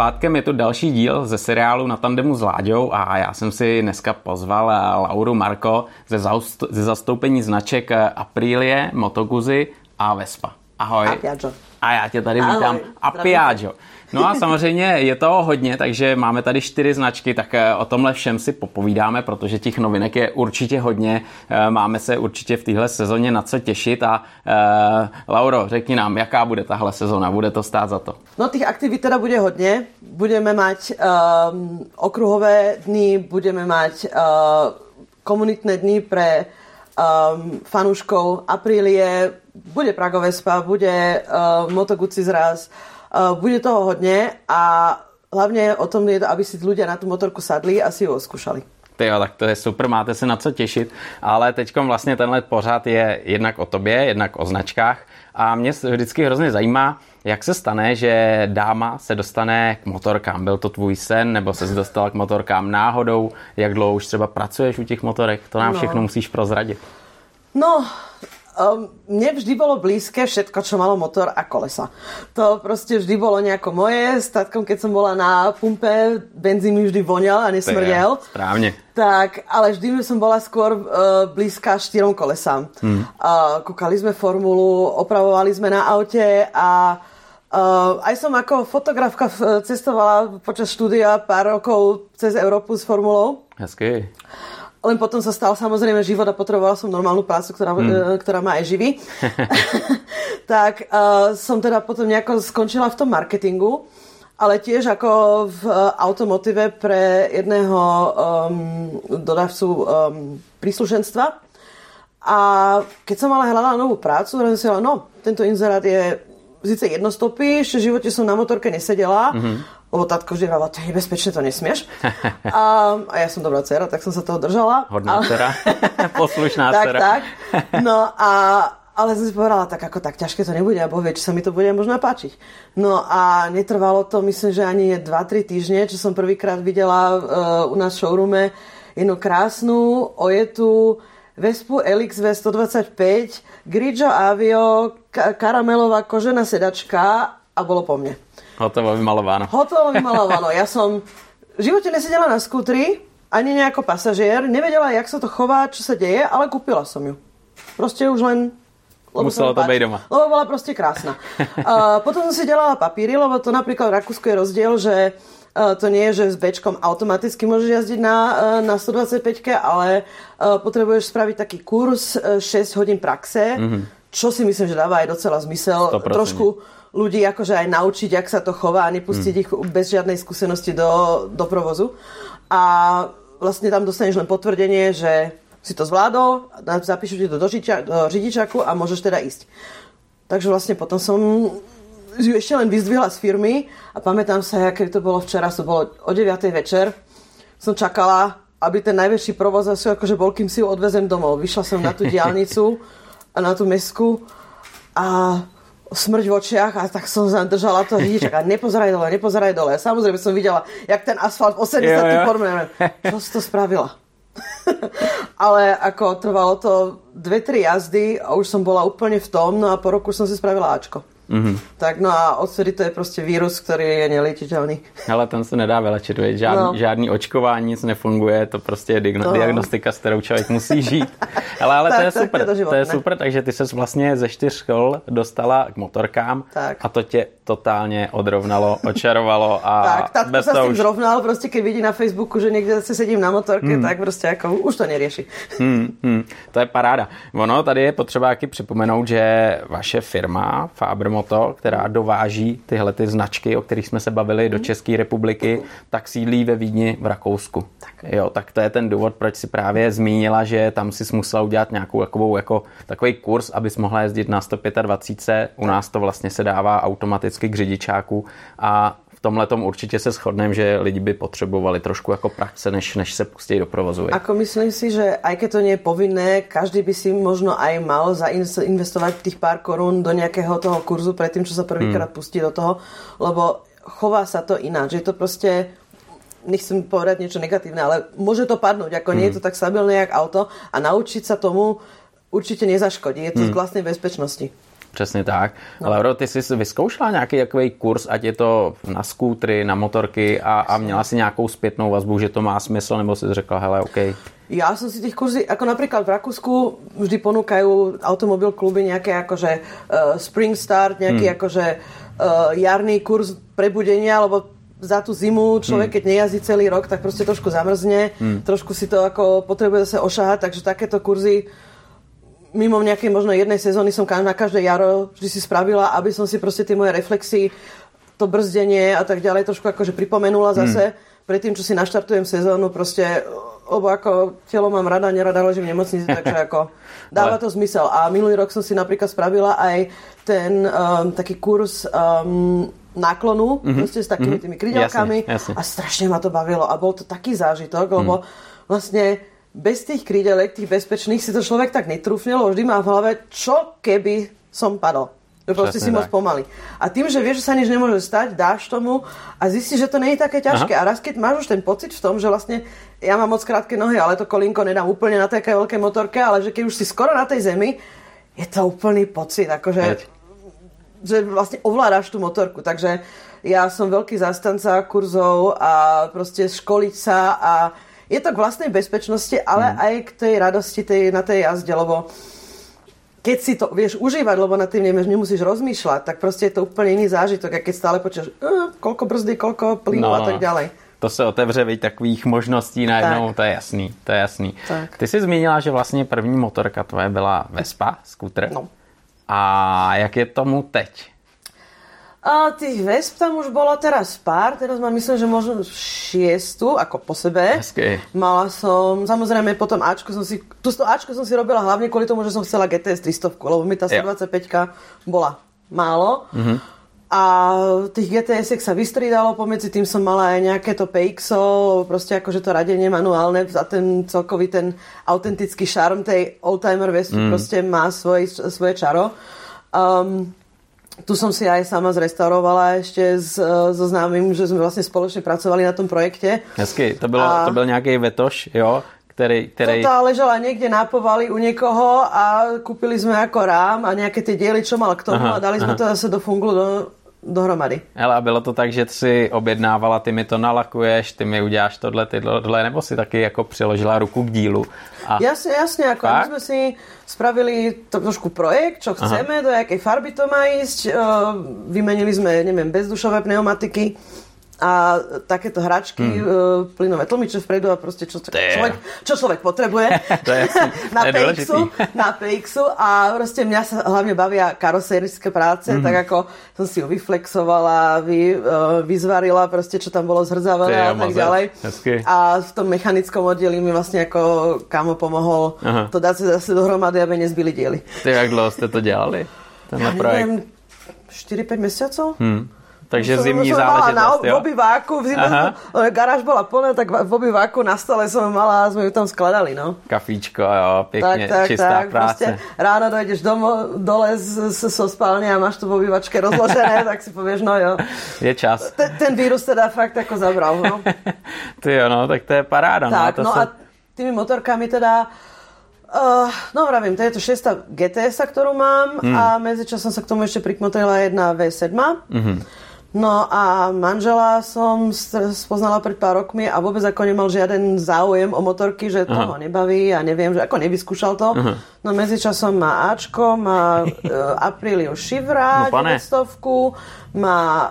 zpátkem, je tu další díl ze seriálu Na tandemu s Láďou a já jsem si dneska pozval Lauru Marko ze, zaust- ze zastoupení značek Aprilie, Moto Guzzi a Vespa. Ahoj. A. A já tě tady vítám. Ahoj, A Piaggio. No a samozřejmě je toho hodně, takže máme tady čtyři značky, tak eh, o tomhle všem si popovídáme, protože těch novinek je určitě hodně. Eh, máme se určitě v téhle sezóně na co těšit a uh, Lauro, řekni nám, jaká bude tahle sezóna, bude to stát za to? No tých aktivít teda bude hodně. Budeme mať um, okruhové dny, budeme mať uh, komunitné dny pre um, fanúškov Aprilie, bude Prago Vespa, bude uh, Moto zraz, bude toho hodně a hlavně o tom je to, aby si ľudia na tu motorku sadli a si ju oskúšali. Jo, tak to je super, máte se na co těšit, ale teď vlastně tenhle pořád je jednak o tobě, jednak o značkách a mě vždycky hrozně zajímá, jak se stane, že dáma se dostane k motorkám. Byl to tvůj sen, nebo se dostal k motorkám náhodou? Jak dlouho už třeba pracuješ u těch motorek? To nám no. všechno musíš prozradit. No, Um, mne vždy bolo blízke všetko, čo malo motor a kolesa. To proste vždy bolo nejako moje. S tatkom, keď som bola na pumpe, benzín mi vždy voňal a nesmrdel. Správne. Tak, ale vždy som bola skôr uh, blízka štyrom kolesám. Hmm. Uh, kúkali sme formulu, opravovali sme na aute a Uh, aj som ako fotografka cestovala počas štúdia pár rokov cez Európu s formulou. Hezky. Len potom sa stal samozrejme život a potrebovala som normálnu prácu, ktorá, mm. ktorá ma aj živí. tak uh, som teda potom nejako skončila v tom marketingu, ale tiež ako v automotive pre jedného um, dodavcu um, príslušenstva. A keď som ale hľadala novú prácu, som si no, tento inzerát je síce jednostopy, ešte v živote som na motorke nesedela, mm-hmm lebo tatko vždy hovorila, to je nebezpečné, to nesmieš. A, a ja som dobrá dcera, tak som sa toho držala. Hodná a... dcera, poslušná tak, dcera. Tak, No a ale som si povedala, tak ako tak ťažké to nebude, alebo vie, či sa mi to bude možno páčiť. No a netrvalo to, myslím, že ani 2-3 týždne, čo som prvýkrát videla uh, u nás v showroome jednu krásnu ojetú Vespu LXV 125, Grigio Avio, karamelová kožená sedačka a bolo po mne. Hotovo vymalováno. Hotovo vymalováno. Ja som v živote nesedela na skútri, ani nejako pasažier, nevedela, jak sa to chová, čo sa deje, ale kúpila som ju. Proste už len lebo Muselo to byť doma. Lebo bola proste krásna. uh, potom som si delala papíry, lebo to napríklad v Rakúsku je rozdiel, že uh, to nie je, že s Bčkom automaticky môžeš jazdiť na, uh, na 125 ale uh, potrebuješ spraviť taký kurz uh, 6 hodín praxe, mm-hmm. čo si myslím, že dáva aj docela zmysel. 100%. Trošku ľudí akože aj naučiť, jak sa to chová a nepustiť mm. ich bez žiadnej skúsenosti do, do provozu. A vlastne tam dostaneš len potvrdenie, že si to zvládol, zapíšu ti to do, žiča, do řidičaku a môžeš teda ísť. Takže vlastne potom som ju ešte len vyzdvihla z firmy a pamätám sa, aké to bolo včera, to bolo o 9. večer. Som čakala, aby ten najväčší provoz akože bol, kým si ju odvezem domov. Vyšla som na tú diálnicu a na tú mesku a smrť v očiach a tak som držala to hýčak a nepozeraj dole, nepozeraj dole. Samozrejme som videla, jak ten asfalt v 80 formuje. Čo si to spravila? Ale ako trvalo to dve, tri jazdy a už som bola úplne v tom, no a po roku som si spravila Ačko. Mm-hmm. Tak no a odtedy to je prostě vírus, který je neliečiteľný. Ale ten se nedá vylečit, žádný, no. žádný očkování, nic nefunguje, to prostě je no. diagnostika, s kterou člověk musí žít. Ale, ale tak, to je tak super, to, život, to je super, takže ty se vlastně ze čtyř škol dostala k motorkám tak. a to tě totálně odrovnalo, očarovalo a tak, tatko bez sa tým už... zrovnal, prostě keď vidí na Facebooku, že někde zase sedím na motorke, hmm. tak prostě jako už to nerieši. Hmm, hmm, to je paráda. Ono tady je potřeba taky připomenout, že vaše firma Faber Moto, která dováží tyhle ty značky, o kterých jsme se bavili do České republiky, tak sídlí ve Vídni v Rakousku. Tak. Jo, tak to je ten důvod, proč si právě zmínila, že tam si musela udělat nějakou takovou, jako, takový kurz, abys mohla jezdit na 125. U nás to vlastně se dává automaticky k řidičáku a v tomhle tom určitě se shodneme, že lidi by potřebovali trošku jako praxe, než, než se pustí do provozu. Ako myslím si, že aj keď to nie je povinné, každý by si možno aj mal zainvestovať tých pár korún do nejakého toho kurzu predtým, čo sa prvýkrát hmm. pustí do toho, lebo chová sa to ináč. Je to proste nechcem povedať niečo negatívne, ale môže to padnúť, ako mm. nie je to tak stabilné jak auto a naučiť sa tomu určite nezaškodí. Je to mm. z vlastnej bezpečnosti. Přesně tak. No. Lauro, ty jsi vyzkoušela nějaký takový kurz, ať je to na skútry, na motorky a, a měla si nějakou zpětnou vazbu, že to má smysl, nebo si řekla, hele, OK. Ja som si tých kurzy, ako napríklad v Rakúsku vždy ponúkajú automobil kluby nejaké akože uh, spring start, nejaký hmm. akože uh, jarný kurz prebudenia, lebo za tú zimu človek, hmm. keď nejazdí celý rok, tak proste trošku zamrzne, hmm. trošku si to ako potrebuje zase ošahať, takže takéto kurzy mimo nejakej možno jednej sezóny som na každé jaro vždy si spravila, aby som si proste tie moje reflexy, to brzdenie a tak ďalej trošku akože pripomenula zase. Hmm. Predtým, čo si naštartujem sezónu, proste lebo ako telo mám rada, nerada ležím v nemocnici, takže ako dáva to zmysel. A minulý rok som si napríklad spravila aj ten um, taký kurz um, náklonu, mm-hmm. proste s takými mhm. tými krydelkami jasne, jasne. a strašne ma to bavilo a bol to taký zážitok, lebo mm. vlastne bez tých krydelek, tých bezpečných si to človek tak netrúfne, vždy má v hlave, čo keby som padol. Proste si moc pomaly. A tým, že vieš, že sa nič nemôže stať, dáš tomu a zistíš, že to nie je také ťažké. Aha. A raz, keď máš už ten pocit v tom, že vlastne ja mám moc krátke nohy, ale to kolínko nedám úplne na také veľké motorke, ale že keď už si skoro na tej zemi, je to úplný pocit, akože, že vlastne ovládaš tú motorku. Takže ja som veľký zastanca kurzov a proste školiť sa a je to k vlastnej bezpečnosti, ale mm. aj k tej radosti tej, na tej jazde, lebo keď si to vieš užívať, lebo na tým nemusíš, nemusíš rozmýšľať, tak proste je to úplne iný zážitok, keď stále počuješ, uh, koľko brzdy, koľko plynu no, a tak ďalej. To se otevře, veď takových možností najednou, tak. to je jasný, to je jasný. Tak. Ty jsi zmínila, že vlastně první motorka tvoje byla Vespa, skútr. No. A jak je tomu teď? A tých Vesp tam už bolo teraz pár, teraz mám myslím, že možno šiestu, ako po sebe. Hezky. Mala som, samozrejme potom Ačko som si, tu to Ačko som si robila hlavne kvôli tomu, že som chcela GTS 300, lebo mi tá 125 bola málo. Mm-hmm. A tých gts sa vystriedalo, pomedzi tým som mala aj nejaké to PXO, proste akože to radenie manuálne za ten celkový ten autentický šarm tej oldtimer Vespy mm. proste má svoj, svoje čaro. Um, tu som si aj sama zrestaurovala ešte s, so známym, že sme vlastne spoločne pracovali na tom projekte. Hezky, to, bylo, a... to byl nějaký vetoš, jo? Který, který... To tá ležela niekde na povali u niekoho a kúpili sme ako rám a nejaké tie diely, čo mal k tomu aha, a dali sme aha. to zase do funglu do, dohromady. Hele, a bylo to tak, že si objednávala, ty mi to nalakuješ, ty mi uděláš tohle, tohle, nebo si taky jako přiložila ruku k dílu? A... Jasne, jasne, ako my sme si spravili to trošku projekt, čo chceme, Aha. do jakej farby to má ísť, vymenili sme, neviem, bezdušové pneumatiky, a takéto hračky, hmm. plynové tlmiče vpredu a proste čo, človek, čo človek potrebuje na, PX-u, na PX-u a proste mňa sa hlavne bavia karosérické práce, mm. tak ako som si ju vyflexovala, vy, uh, vyzvarila proste, čo tam bolo zhrdzavené a tak ďalej. Hezky. A v tom mechanickom oddeli mi vlastne ako kamo pomohol Aha. to dať sa zase dohromady, aby nezbyli diely. Ty, jak dlho ste to dělali? Tenhle ja projekt? Neviem, 4-5 mesiacov. Hmm. Takže som, zimní som záležitosť, na, jo? v obyváku, v zime, garáž bola plná, tak v obyváku na stole som mala a sme ju tam skladali, no. Kafíčko, jo, pekne, tak, tak, čistá tak, práce. ráno dojdeš domo, dole z, z, spálne a máš to v obývačke rozložené, tak si povieš, no jo. Je čas. Ten, ten vírus teda fakt ako zabral, no. Ty jo, no, tak to je paráda. No, tak, no, no a tými motorkami teda Uh, no vravím, to je to 6 GTS, ktorú mám hmm. a medzičasom sa k tomu ešte prikmotrila jedna V7. Mm-hmm. No a manžela som spoznala pred pár rokmi a vôbec ako nemal žiaden záujem o motorky, že to ho nebaví a neviem, že ako nevyskúšal to. Aha. No medzičasom má Ačko, má uh, Apriliu Shivra, no, 900, má uh,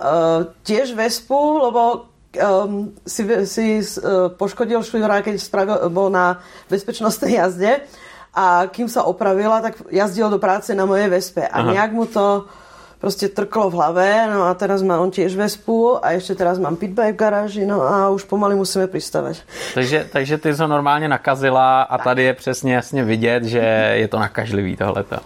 tiež Vespu, lebo um, si, si uh, poškodil Shivra, keď spravil, bol na bezpečnostnej jazde a kým sa opravila, tak jazdil do práce na mojej Vespe a Aha. nejak mu to proste trklo v hlave, no a teraz má on tiež Vespu a ešte teraz mám pitbike v garáži, no a už pomaly musíme pristavať. Takže, takže ty to normálně nakazila a tak. tady je přesně jasně vidět, že je to nakažlivý tohleto.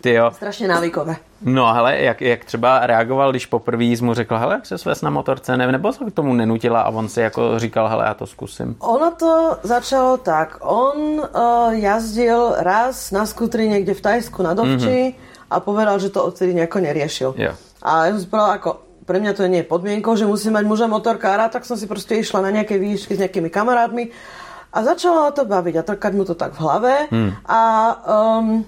Ty jo. Strašně návykové. No hele, jak, jak třeba reagoval, když poprvé mu řekl, hele, jak se sves na motorce, ne, nebo se k tomu nenutila a on si jako říkal, hele, já to zkusím. Ono to začalo tak, on uh, jazdil raz na skutri někde v Tajsku na Dovči, mm-hmm a povedal, že to odtedy nejako neriešil. Yeah. A ja som si povedala, ako pre mňa to nie je podmienkou, že musím mať muža motorkára, tak som si proste išla na nejaké výšky s nejakými kamarátmi a začala to baviť a trkať mu to tak v hlave hmm. a um,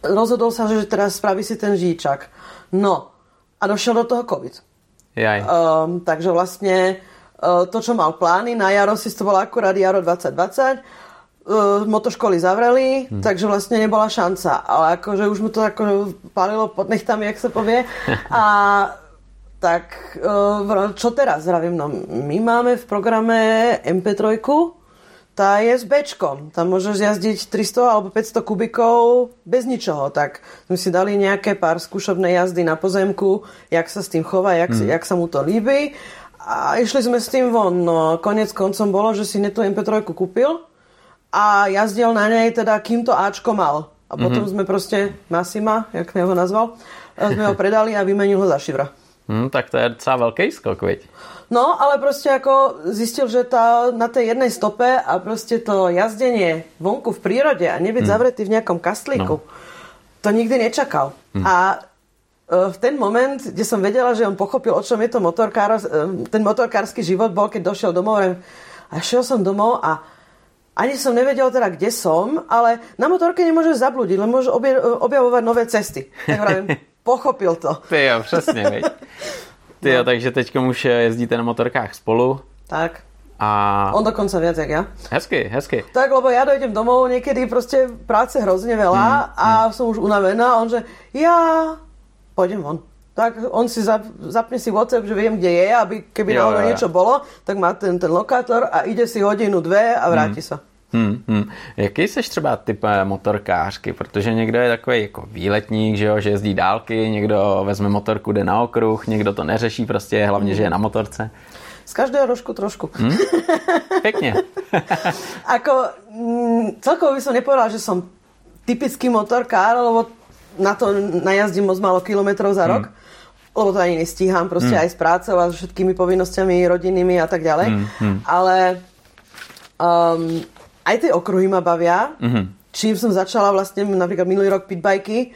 rozhodol sa, že teraz spraví si ten žíčak. No, a došiel do toho COVID. Jaj. Um, takže vlastne uh, to, čo mal plány, na jaro si to bolo akurát jaro 2020, uh, motoškoly zavreli, hmm. takže vlastne nebola šanca. Ale akože už mu to ako palilo pod nechtami, jak sa povie. A tak uh, čo teraz? Zdravím, no my máme v programe MP3, tá je s Bčkom. Tam môžeš jazdiť 300 alebo 500 kubikov bez ničoho. Tak sme si dali nejaké pár skúšobné jazdy na pozemku, jak sa s tým chová, jak, mm. jak sa mu to líbi. A išli sme s tým von. No, konec koncom bolo, že si hneď tú MP3 kúpil a jazdil na nej teda, kým to Ačko mal. A potom mm-hmm. sme proste Massima, jak ho nazval, sme ho predali a vymenil ho za šivra. Hmm, tak to je docela veľký skok, veď. No, ale proste ako zistil, že tá, na tej jednej stope a proste to jazdenie vonku v prírode a nebyť hmm. zavretý v nejakom kastlíku, no. to nikdy nečakal. Hmm. A e, v ten moment, kde som vedela, že on pochopil, o čom je to motorkár, e, ten motorkársky život bol, keď došiel domov a šiel som domov a ani som nevedel teda, kde som, ale na motorke nemôžeš zablúdiť, len môžeš objavovať nové cesty. Tak vravím, pochopil to. Ty jo, přesně, veď. Ty jo, no. takže teď už jezdíte na motorkách spolu. Tak. A... On dokonca viac, jak ja. Hezky, hezky. Tak, lebo ja dojdem domov, niekedy proste práce hrozne veľa mm, a mm. som už unavená. On že, ja pôjdem von. Tak on si zap, zapne si WhatsApp, že viem, kde je, aby keby jo, náhodou niečo bolo, tak má ten, ten lokátor a ide si hodinu, dve a vráti mm. sa. Hmm, hmm. Jaký jsi třeba typ eh, motorkářky? Protože někdo je takový jako výletník, že, jo, že jezdí dálky, někdo vezme motorku, jde na okruh, někdo to neřeší, prostě hlavně, že je na motorce. Z každého rožku trošku. Hmm? Pekne. Ako, mm, celkovo by som nepovedala, že som typický motorkár, lebo na to najazdím moc málo kilometrov za rok. Hmm lebo to ani nestíham, proste mm. aj s prácou a s všetkými povinnosťami rodinnými a tak ďalej. Mm, mm. Ale um, aj tie okruhy ma bavia. Mm-hmm. Čím som začala vlastne napríklad minulý rok pitbajky,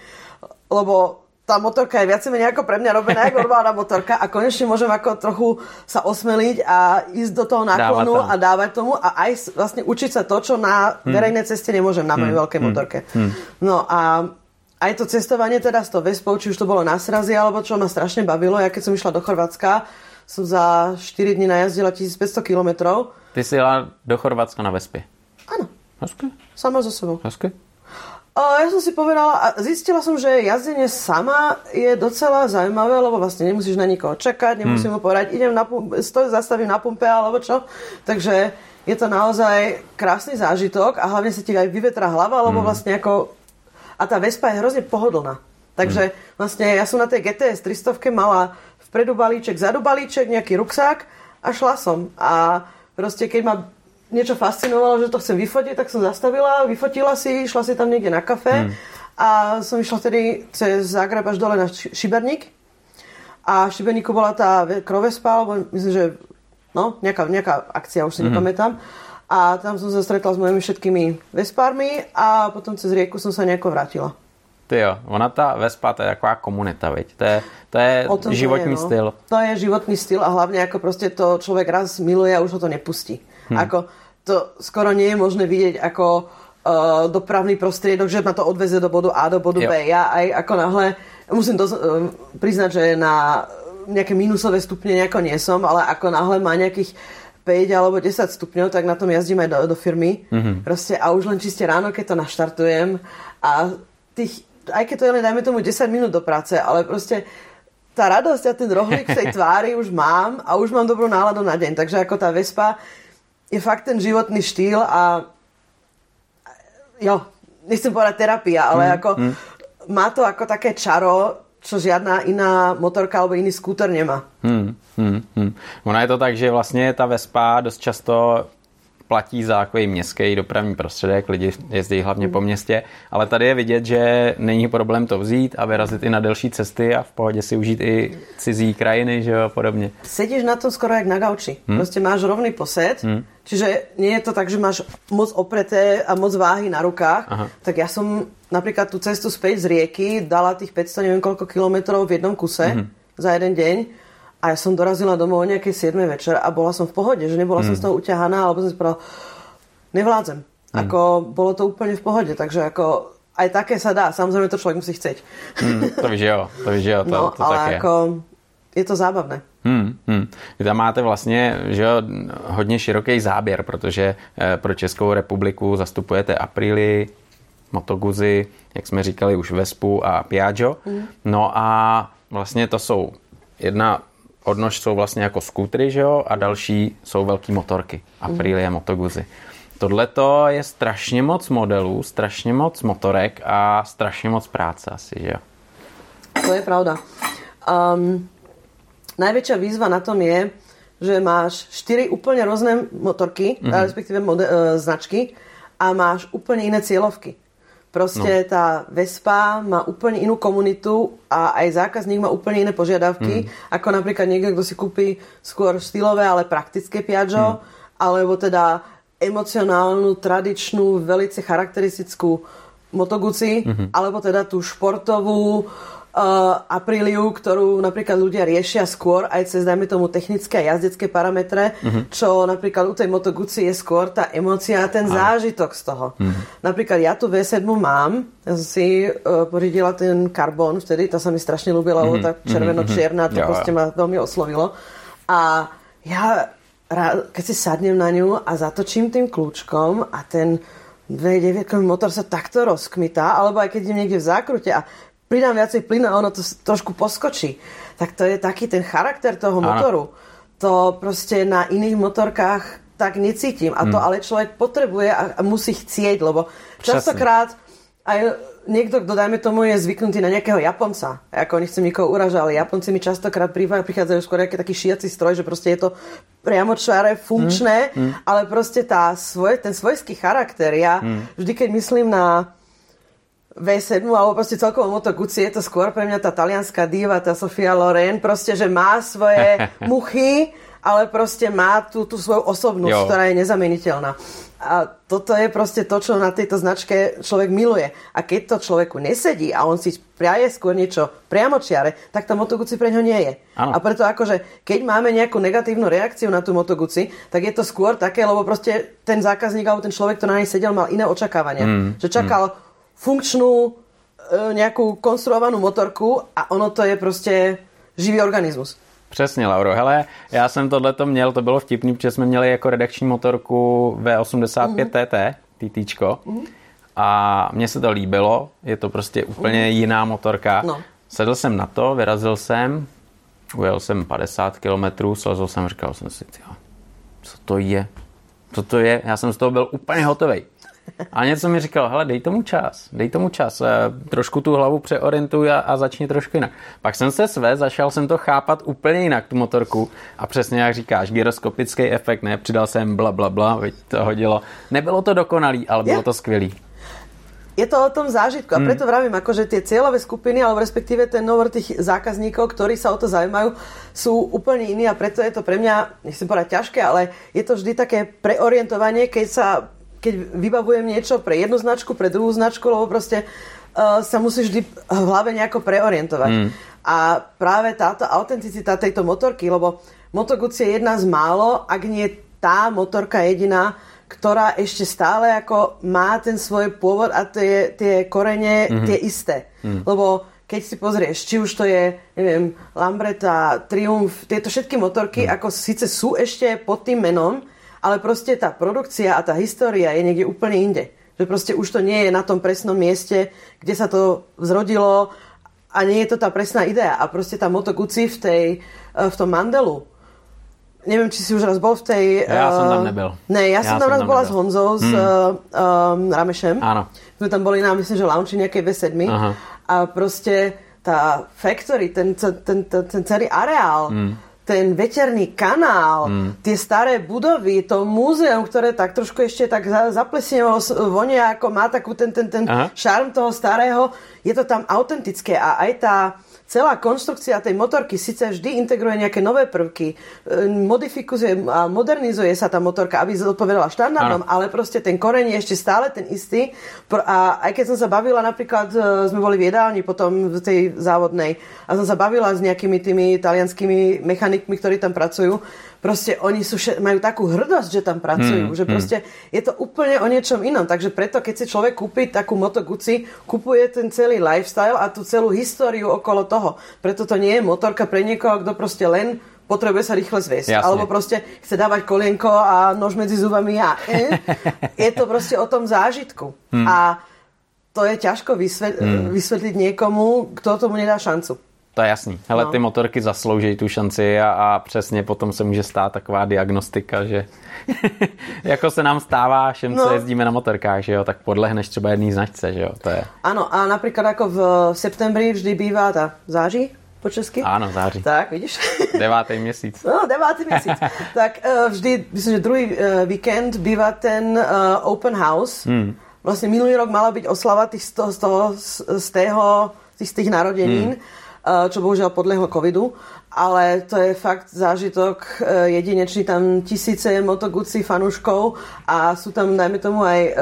lebo tá motorka je viac menej ako pre mňa robená ako normálna motorka a konečne môžem ako trochu sa osmeliť a ísť do toho náklonu a dávať tomu a aj vlastne učiť sa to, čo na hmm. verejnej ceste nemôžem na mojej hmm. veľkej hmm. motorke. Hmm. No a aj to cestovanie teda s tou Vespou, či už to bolo na srazi alebo čo ma strašne bavilo. Ja keď som išla do Chorvátska, som za 4 dní najazdila 1500 kilometrov. Ty si jela do Chorvátska na Vespe? Áno. Hezky. Sama so sebou. Hezky. A ja som si povedala, a zistila som, že jazdenie sama je docela zaujímavé, lebo vlastne nemusíš na nikoho čakať, nemusím hmm. mu povedať, idem na pumpe, stoj, zastavím na pumpe alebo čo. Takže je to naozaj krásny zážitok a hlavne sa ti aj vyvetrá hlava, lebo hmm. vlastne ako... A tá Vespa je hrozne pohodlná. Takže hmm. vlastne ja som na tej GTS 300 mala vpredu balíček, zadu balíček, nejaký ruksák a šla som. A proste keď ma niečo fascinovalo, že to chcem vyfotiť, tak som zastavila, vyfotila si, išla si tam niekde na kafe hmm. a som išla vtedy cez Zagreb až dole na Šiberník a v Šiberníku bola tá Krovespa, alebo myslím, že no, nejaká, nejaká akcia, už si hmm. nepamätám. A tam som sa stretla s mojimi všetkými Vespármi a potom cez rieku som sa nejako vrátila. Ty jo, ona ta Vespa, to je taková komunita, veď? To je, to je životní je, no. styl. To je životný styl a hlavne ako proste to človek raz miluje a už ho to nepustí. Hmm. Ako, to skoro nie je možné vidieť ako uh, dopravný prostriedok, že ma to odveze do bodu A do bodu jo. B. Ja aj ako náhle, musím to uh, priznať, že na nejaké minusové stupne nejako nie som, ale ako náhle má nejakých 5 alebo 10 stupňov, tak na tom jazdím aj do, do firmy. Mm-hmm. Proste a už len čiste ráno, keď to naštartujem a tých, aj keď to je len dajme tomu 10 minút do práce, ale proste tá radosť a ten rohlík v tej tvári už mám a už mám dobrú náladu na deň. Takže ako tá Vespa je fakt ten životný štýl a jo, nechcem povedať terapia, ale mm, ako mm. má to ako také čaro, čo žiadna iná motorka alebo iný skúter nemá. Hmm, hmm, hmm. Ona je to tak, že vlastně ta Vespa dost často platí za takový městský dopravní prostředek, lidi jezdí hlavně po městě, ale tady je vidět, že není problém to vzít a vyrazit i na delší cesty a v pohodě si užít i cizí krajiny, že jo, a podobně. Sedíš na tom skoro jak na gauči. Hmm? Prostě máš rovný posed, hmm. čiže nie je to tak, že máš moc opreté a moc váhy na rukách. Aha. Tak ja som napríklad tú cestu späť z rieky dala tých 500 neviem koľko kilometrov v jednom kuse hmm. za jeden deň a ja som dorazila domov o nejakej 7 večer a bola som v pohode, že nebola mm. som z toho uťahaná, alebo som si povedala, nevládzem. Mm. Ako, bolo to úplne v pohode, takže ako aj také sa dá. Samozrejme, to človek musí chceť. Hmm, to víš, jo. To víš, jo. To, no, to ale tak je. ako je to zábavné. Hmm, hmm. Vy tam máte vlastně že jo, hodně široký záběr, protože eh, pro Českou republiku zastupujete Aprili, Moto Guzzi, jak jsme říkali už Vespu a Piaggio. Hmm. No a vlastně to jsou jedna odnož jsou vlastně jako skútry, že jo, a další jsou velký motorky. Aprilia, hmm. Moto Guzzi. Tohle to je strašně moc modelů, strašně moc motorek a strašně moc práce asi, že jo. To je pravda. Um, najväčšia výzva na tom je, že máš 4 úplne rôzne motorky, mm-hmm. respektíve mode- e, značky a máš úplne iné cieľovky. Proste no. tá Vespa má úplne inú komunitu a aj zákazník má úplne iné požiadavky, mm. ako napríklad niekto, kto si kúpi skôr štýlové, ale praktické Piaggio, mm. alebo teda emocionálnu, tradičnú, velice charakteristickú Moto Guzzi, mm-hmm. alebo teda tú športovú, uh, Apriliu, ktorú napríklad ľudia riešia skôr aj cez, dajme tomu, technické a jazdecké parametre, uh-huh. čo napríklad u tej Moto Guzzi je skôr tá emocia a ten Aj. zážitok z toho. Uh-huh. Napríklad ja tu V7 mám, ja som si uh, pořídila ten karbon vtedy, to sa mi strašne ľúbila, uh-huh. lebo tá červeno-čierna, to ja, proste ma veľmi oslovilo. A ja, keď si sadnem na ňu a zatočím tým kľúčkom a ten V9 motor sa takto rozkmitá, alebo aj keď idem niekde v zákrute a pridám viacej plynu a ono to trošku poskočí. Tak to je taký ten charakter toho motoru. To proste na iných motorkách tak necítim. A to hmm. ale človek potrebuje a, musí chcieť, lebo častokrát aj niekto, kto dajme tomu, je zvyknutý na nejakého Japonca. Ako nechcem nikoho uražať, ale Japonci mi častokrát prichádzajú skôr nejaký taký šiaci stroj, že proste je to priamo čare, funkčné, mm, mm. ale proste tá svoj, ten svojský charakter. Ja mm. vždy, keď myslím na v7 alebo proste celkovo Moto Guzzi je to skôr pre mňa tá talianská diva, tá Sofia Loren, proste, že má svoje muchy, ale proste má tú, tú svoju osobnosť, jo. ktorá je nezameniteľná. A toto je proste to, čo na tejto značke človek miluje. A keď to človeku nesedí a on si priaje skôr niečo priamočiare, tak tá Moto Guzzi pre ňo nie je. Ano. A preto akože, keď máme nejakú negatívnu reakciu na tú Moto Guzzi, tak je to skôr také, lebo proste ten zákazník alebo ten človek, ktorý na nej sedel, mal iné očakávania. Mm, že čakal mm funkčnú e, nejakú konstruovanú motorku a ono to je prostě živý organismus. Přesně, Lauro. Hele, já jsem tohleto měl, to bylo vtipný, protože jsme měli jako redakční motorku V85 mm-hmm. TT, TTčko. Mm-hmm. A mně se to líbilo, je to prostě úplně mm-hmm. jiná motorka. No. Sedl jsem na to, vyrazil jsem, ujel jsem 50 km, slezl jsem, říkal jsem si, co to je? Co to je? Já jsem z toho byl úplně hotový. A něco mi říkal, hele, dej tomu čas, dej tomu čas, eh, trošku tu hlavu přeorientuj a, a začni trošku jinak. Pak jsem se své, začal jsem to chápat úplně jinak, tu motorku a přesně jak říkáš, gyroskopický efekt, ne, přidal jsem bla, bla, bla, to hodilo. Nebylo to dokonalý, ale bylo to skvělý je to o tom zážitku a hmm. preto vravím, akože tie cieľové skupiny alebo respektíve ten novor tých zákazníkov, ktorí sa o to zaujímajú, sú úplne iní a preto je to pre mňa, nechcem povedať ťažké, ale je to vždy také preorientovanie, keď sa keď vybavujem niečo pre jednu značku, pre druhú značku, lebo proste uh, sa musí vždy v hlave nejako preorientovať. Mm. A práve táto autenticita tejto motorky, lebo Moto Guzzi je jedna z málo, ak nie tá motorka jediná, ktorá ešte stále ako má ten svoj pôvod a tie, tie korene mm-hmm. tie isté. Mm. Lebo keď si pozrieš, či už to je, neviem, Lambretta, Triumph, tieto všetky motorky, mm. ako síce sú ešte pod tým menom, ale proste tá produkcia a tá história je niekde úplne inde. Že proste už to nie je na tom presnom mieste, kde sa to vzrodilo a nie je to tá presná idea. A proste tá Moto Guzzi v, tej, eh, v tom Mandelu, neviem, či si už raz bol v tej... Ja uh, som tam nebyl. Ne, ja, ja som tam raz bola nebyl. s Honzou, s hmm. uh, um, Ramešem. Áno. Sme tam boli na, myslím, že launchi nejakej V7. Aha. A proste tá factory, ten, ten, ten, ten celý areál, hmm ten veterný kanál, mm. tie staré budovy, to múzeum, ktoré tak trošku ešte tak zaplesnevo vonia, ako má takú ten, ten, ten šarm toho starého, je to tam autentické a aj tá celá konštrukcia tej motorky síce vždy integruje nejaké nové prvky, e, modifikuje a modernizuje sa tá motorka, aby zodpovedala štandardom, ale proste ten koreň je ešte stále ten istý. A aj keď som sa bavila, napríklad e, sme boli v jedálni potom v tej závodnej a som sa bavila s nejakými tými talianskými mechanikmi, mechanikmi, ktorí tam pracujú, proste oni sú, majú takú hrdosť, že tam pracujú, mm, že proste mm. je to úplne o niečom inom. Takže preto, keď si človek kúpi takú Moto Guzzi, kupuje ten celý lifestyle a tú celú históriu okolo toho. Preto to nie je motorka pre niekoho, kto proste len potrebuje sa rýchle zviesť. Jasne. Alebo proste chce dávať kolienko a nož medzi zubami a e. Je to proste o tom zážitku. Hmm. A to je ťažko vysvetliť, hmm. vysvetliť niekomu, kto tomu nedá šancu. To je jasný. Hele, no. ty motorky zaslouží tu šanci a, a přesně potom se může stát taková diagnostika, že jako se nám stává všem, no. co jezdíme na motorkách, že jo, tak podlehneš třeba jedný značce, že jo, to je. Ano, a například jako v septembri vždy bývá ta září, po česky? Áno, září. Tak, vidíš? Devátý měsíc. No, devátý měsíc. tak uh, vždy, myslím, že druhý uh, víkend bývá ten uh, open house. Hmm. Vlastne minulý rok mala byť oslava tých z toho, z, toho, z, tého, z tých narodenín, hmm. Uh, čo bohužiaľ podlehlo covidu. Ale to je fakt zážitok uh, jedinečný, tam tisíce motoguci fanúškov a sú tam, najmä tomu aj uh,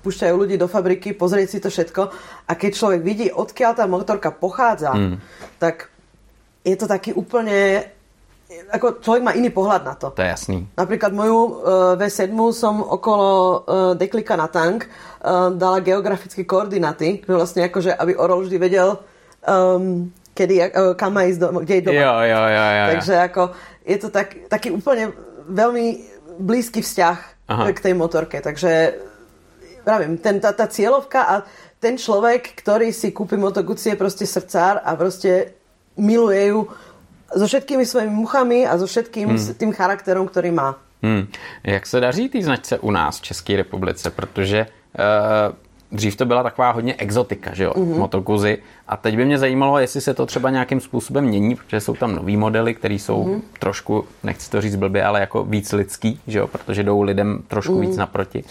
púšťajú ľudí do fabriky, pozrieť si to všetko a keď človek vidí, odkiaľ tá motorka pochádza, hmm. tak je to taký úplne ako človek má iný pohľad na to. To je jasný. Napríklad moju uh, V7 som okolo uh, deklika na tank uh, dala geografické koordináty, že vlastne akože, aby Orol vždy vedel, um, kedy, uh, kam má ísť, do, kde je doma. Jo, jo, jo, jo, jo. Takže ako, je to tak, taký úplne veľmi blízky vzťah Aha. k tej motorke. Takže pravím, ten, tá, tá cieľovka a ten človek, ktorý si kúpi Moto Guzzi je proste srdcár a proste miluje ju so všetkými svojimi muchami a so všetkým hmm. tým charakterom, ktorý má. Hmm. Jak se daří té značce u nás v České republice? Protože uh, dřív to byla taková hodně exotika, že jo, mm-hmm. motokuzy. A teď by mě zajímalo, jestli se to třeba nějakým způsobem mění, protože jsou tam nový modely, které jsou mm-hmm. trošku, nechci to říct blbě, ale jako víc lidský, že jo, protože jdou lidem trošku mm-hmm. víc naproti.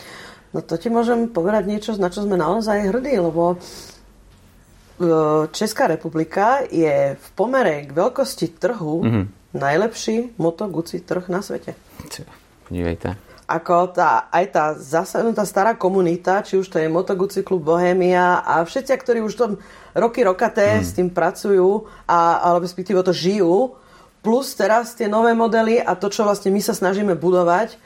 No to ti môžem povedať niečo, na čo sme naozaj hrdí, lebo Česká republika je v pomere k veľkosti trhu mm-hmm. najlepší Moto trh na svete. Podívejte. Ako tá, aj tá zasadnutá stará komunita, či už to je Moto Guzzi klub Bohemia a všetci, ktorí už tom roky rokaté mm. s tým pracujú a, alebo respektíve to žijú, plus teraz tie nové modely a to, čo vlastne my sa snažíme budovať,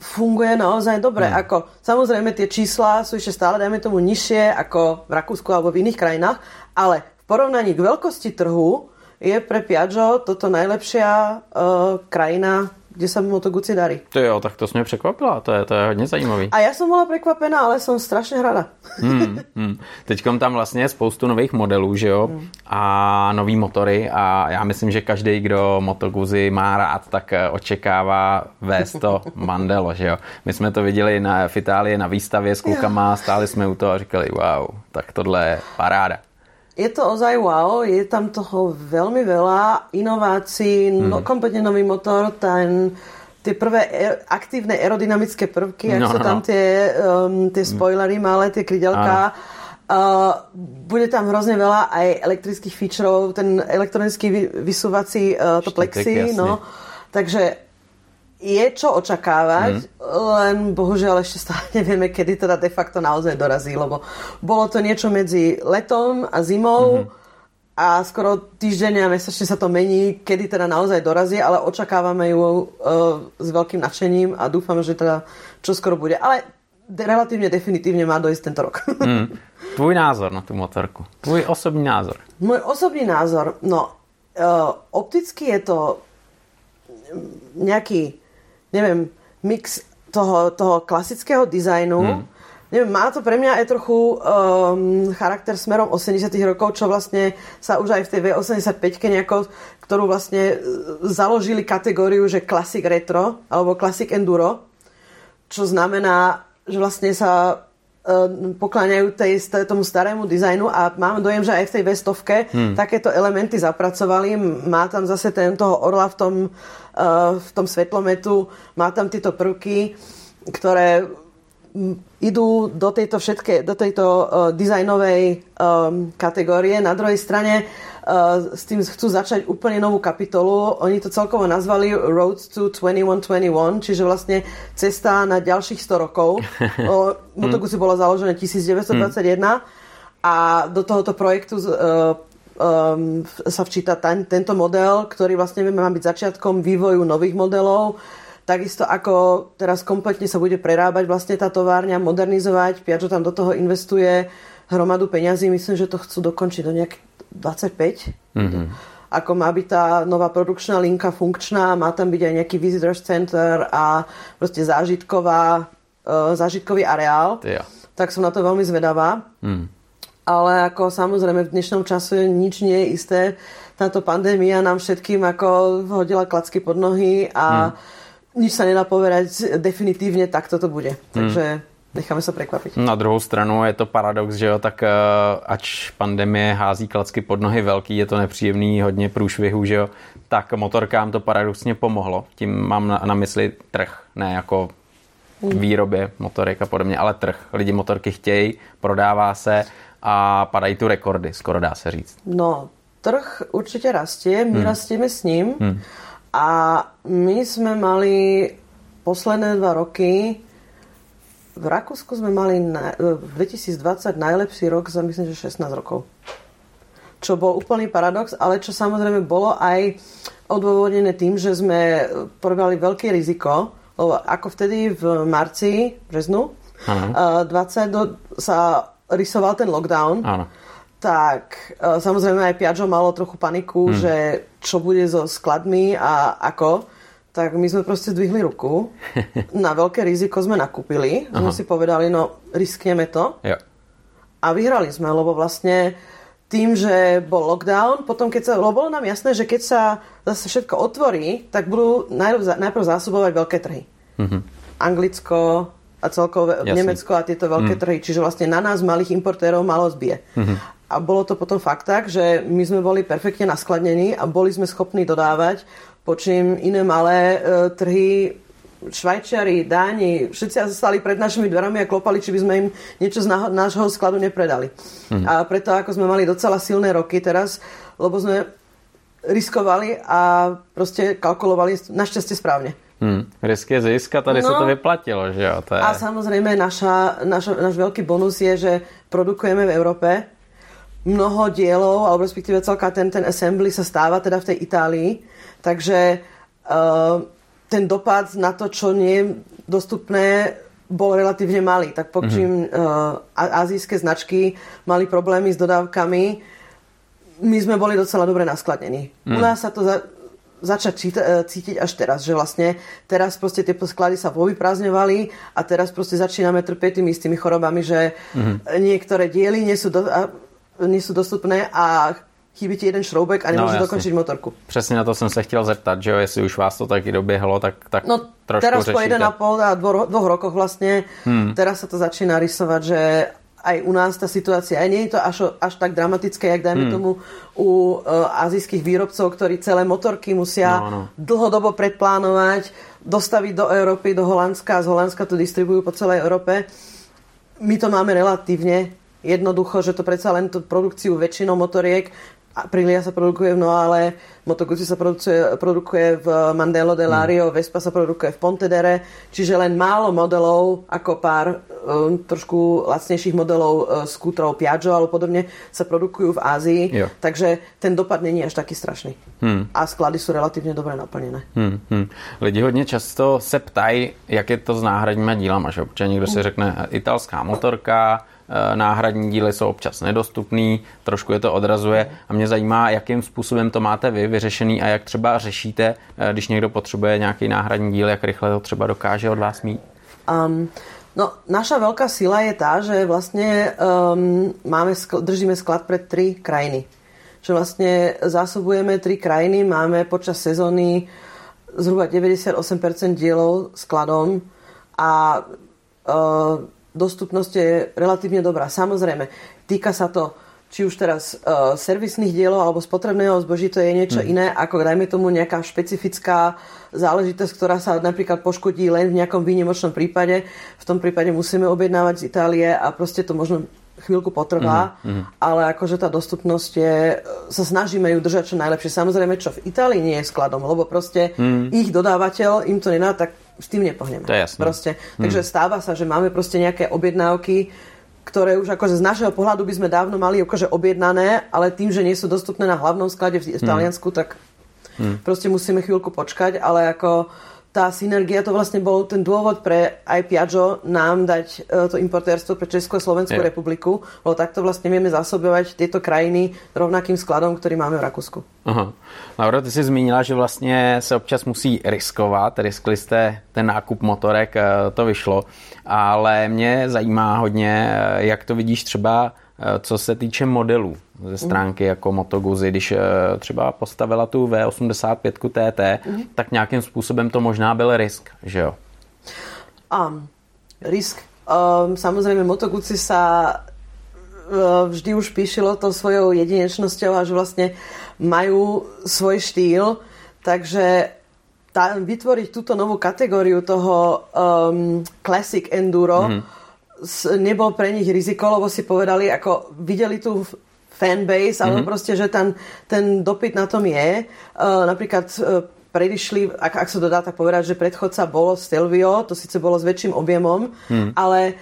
funguje naozaj dobre. Mm. Ako, samozrejme tie čísla sú ešte stále, dajme tomu, nižšie ako v Rakúsku alebo v iných krajinách, ale v porovnaní k veľkosti trhu je pre Piaggio toto najlepšia uh, krajina kde sa Moto Guzzi darí. To jo, tak to mě překvapila, to je, to je hodně zajímavý. A já jsem byla překvapená, ale jsem strašně hrada. hmm, hmm. Teďkom tam vlastně je spoustu nových modelů, že jo, hmm. a nový motory a já myslím, že každý, kdo Moto Guzzi má rád, tak eh, očekává vést to Mandelo, že jo. My jsme to viděli na, v Itálii na výstavě s klukama, stáli jsme u toho a říkali, wow, tak tohle je paráda je to ozaj wow, je tam toho veľmi veľa inovácií, hmm. no, kompletne nový motor, ten, tie prvé er, aktívne aerodynamické prvky, no, ak sú no. tam tie, um, tie spoilery malé, tie krydelká. Uh, bude tam hrozne veľa aj elektrických featureov, ten elektronický vysúvací uh, to plexi, no. Takže je čo očakávať, mm. len bohužiaľ ešte stále nevieme, kedy teda de facto naozaj dorazí, lebo bolo to niečo medzi letom a zimou mm-hmm. a skoro týždeň a mesačne sa to mení, kedy teda naozaj dorazí, ale očakávame ju uh, s veľkým nadšením a dúfam, že teda čo skoro bude. Ale de- relatívne definitívne má dojsť tento rok. mm. Tvůj názor na tú motorku. Tvůj osobný názor. Môj osobný názor, no uh, opticky je to nejaký neviem, mix toho, toho klasického dizajnu. Hmm. Neviem, má to pre mňa aj trochu um, charakter smerom 80 rokov, čo vlastne sa už aj v tej V85 nejako, ktorú vlastne e, založili kategóriu, že Classic Retro alebo Classic Enduro, čo znamená, že vlastne sa pokláňajú tej, tomu starému dizajnu a mám dojem, že aj v tej vestovke hmm. takéto elementy zapracovali. Má tam zase ten toho orla v tom, uh, v tom svetlometu, má tam tieto prvky, ktoré idú do tejto všetké, do tejto uh, dizajnovej kategórie. Na druhej strane s tým chcú začať úplne novú kapitolu. Oni to celkovo nazvali Road to 2121, čiže vlastne cesta na ďalších 100 rokov. Motokusy bola založené 1921 a do tohoto projektu um, sa včíta ten, tento model, ktorý vlastne má byť začiatkom vývoju nových modelov. Takisto ako teraz kompletne sa bude prerábať vlastne tá továrňa, modernizovať. Piaggio tam do toho investuje hromadu peňazí. Myslím, že to chcú dokončiť do nejak 25. Mm-hmm. Ako má byť tá nová produkčná linka funkčná, má tam byť aj nejaký visitors center a proste zážitková, uh, zážitkový areál. Ja. Tak som na to veľmi zvedavá. Mm ale ako samozrejme v dnešnom čase nič nie je isté. Táto pandémia nám všetkým ako hodila klacky pod nohy a hmm. nič sa nedá povedať definitívne, tak toto bude. Hmm. Takže necháme sa prekvapiť. Na druhou stranu je to paradox, že jo, tak uh, ač pandemie hází klacky pod nohy velký, je to nepříjemný, hodně průšvihu, že jo, tak motorkám to paradoxně pomohlo. Tím mám na, na mysli trh, ne jako hmm. výrobě motorek a podobně, ale trh. Lidi motorky chtějí, prodává se a padají tu rekordy, skoro dá se říct. No, trh určite rastie, my hmm. rastieme s ním hmm. a my sme mali posledné dva roky v Rakúsku sme mali na, v 2020 najlepší rok za myslím, že 16 rokov. Čo bol úplný paradox, ale čo samozrejme bolo aj odôvodnené tým, že sme probali veľké riziko, lebo ako vtedy v marci, březnu, uh, 20 do, sa rysoval ten lockdown, Áno. tak samozrejme aj Piaggio malo trochu paniku, hmm. že čo bude so skladmi a ako. Tak my sme proste zdvihli ruku. Na veľké riziko sme nakúpili. Aha. Sme si povedali, no riskneme to. Jo. A vyhrali sme, lebo vlastne tým, že bol lockdown, potom keď sa, lebo bolo nám jasné, že keď sa zase všetko otvorí, tak budú najprv, najprv zásobovať veľké trhy. Mm-hmm. Anglicko, a celkovo Jasne. Nemecko a tieto veľké mm. trhy. Čiže vlastne na nás malých importérov malo zbije. Mm-hmm. A bolo to potom fakt tak, že my sme boli perfektne naskladnení a boli sme schopní dodávať, počím iné malé e, trhy Švajčiari, Dáni, všetci stali pred našimi dverami a klopali, či by sme im niečo z nášho skladu nepredali. Mm. A preto, ako sme mali docela silné roky teraz, lebo sme riskovali a proste kalkulovali našťastie správne. Hmm, risk je zisk a tady no, se to vyplatilo, že jo? To je... A samozrejme naša, naš, náš veľký bonus je, že produkujeme v Európe mnoho dielov, alebo respektíve celká ten, ten assembly sa stáva teda v tej Itálii, takže uh, ten dopad na to, čo nie je dostupné, bol relatívne malý. Tak pokým mm-hmm. uh, azijské značky mali problémy s dodávkami, my sme boli docela dobre naskladnení. Mm. U nás sa to za, začať e, cítiť až teraz, že vlastne teraz proste tie sklady sa povyprázdňovali a teraz proste začíname trpieť tými istými chorobami, že mm-hmm. niektoré diely nie sú, do, nie sú dostupné a chybí ti jeden šroubek a nemôžeš no, dokončiť motorku. Přesně na to jsem se chtěl zeptat, že jo, jestli už vás to taky doběhlo, tak, tak no, trošku teraz řešíte. po 1,5 a dvoch, dvoch rokoch vlastne, hmm. teraz sa to začína rysovať, že aj u nás tá situácia, aj nie je to až, až tak dramatické, jak dajme hmm. tomu u uh, azijských výrobcov, ktorí celé motorky musia no, no. dlhodobo predplánovať, dostaviť do Európy, do Holandska a z Holandska to distribujú po celej Európe. My to máme relatívne jednoducho, že to predsa len tú produkciu väčšinou motoriek Aprilia sa produkuje v Noale, Moto Guzzi sa produkuje, produkuje v Mandelo de Lario, mm. Vespa sa produkuje v Pontedere, čiže len málo modelov, ako pár um, trošku lacnejších modelov uh, skútrov Piaggio alebo podobne sa produkujú v Ázii, jo. takže ten dopad není až taký strašný. Hmm. A sklady sú relatívne dobre naplnené. Hmm, hmm. Lidi hodně často se ptají, jak je to s náhradníma dílama, že? Protože někdo si řekne italská motorka, náhradní díly jsou občas nedostupný, trošku je to odrazuje a mě zajímá, jakým způsobem to máte vy vyřešený a jak třeba řešíte, eh, když někdo potřebuje nějaký náhradní díl, jak rychle to třeba dokáže od vás mít? Um, no, naša veľká sila je tá, že vlastne um, máme, držíme sklad pre tri krajiny. Že vlastne zásobujeme tri krajiny, máme počas sezóny zhruba 98% dielov skladom a uh, dostupnosť je relatívne dobrá. Samozrejme, týka sa to či už teraz uh, servisných dielov alebo spotrebného zboží, to je niečo mm. iné, ako dajme tomu nejaká špecifická záležitosť, ktorá sa napríklad poškodí len v nejakom výnimočnom prípade. V tom prípade musíme objednávať z Itálie a proste to možno chvíľku potrvá, mm. ale akože tá dostupnosť je, sa snažíme ju držať čo najlepšie. Samozrejme, čo v Itálii nie je skladom, lebo proste mm. ich dodávateľ im to nedá, tak s tým nepohneme. To je jasné. Proste. Takže mm. stáva sa, že máme proste nejaké objednávky, ktoré už akože z našeho pohľadu by sme dávno mali akože objednané, ale tým, že nie sú dostupné na hlavnom sklade v, hmm. Taliansku, tak hmm. proste musíme chvíľku počkať, ale ako tá synergia, to vlastne bol ten dôvod pre aj Piaggio nám dať uh, to importérstvo pre Českú a Slovenskú yeah. republiku, lebo takto vlastne vieme zásobovať tieto krajiny rovnakým skladom, ktorý máme v Rakúsku. Aha. Laura, ty jsi zmínila, že vlastně se občas musí riskovat. Riskli jste ten nákup motorek, eh, to vyšlo. Ale mě zajímá hodně, eh, jak to vidíš třeba co se týče modelů ze stránky mm. jako Moto Guzzi, když eh, třeba postavila tu V85 TT, mm. tak nějakým způsobem to možná byl risk, že jo? Um, risk. Um, samozrejme, Moto Guzzi sa uh, vždy už píšilo to svojou jedinečnosťou a že vlastne majú svoj štýl, takže tá, vytvoriť túto novú kategóriu toho um, Classic Enduro mm nebol pre nich riziko, lebo si povedali, ako videli tu fanbase, mm-hmm. alebo mhm. proste, že ten, ten dopyt na tom je. Uh, napríklad uh, predišli, ak, ak sa dodá tak povedať, že predchodca bolo Stelvio, to síce bolo s väčším objemom, mm. ale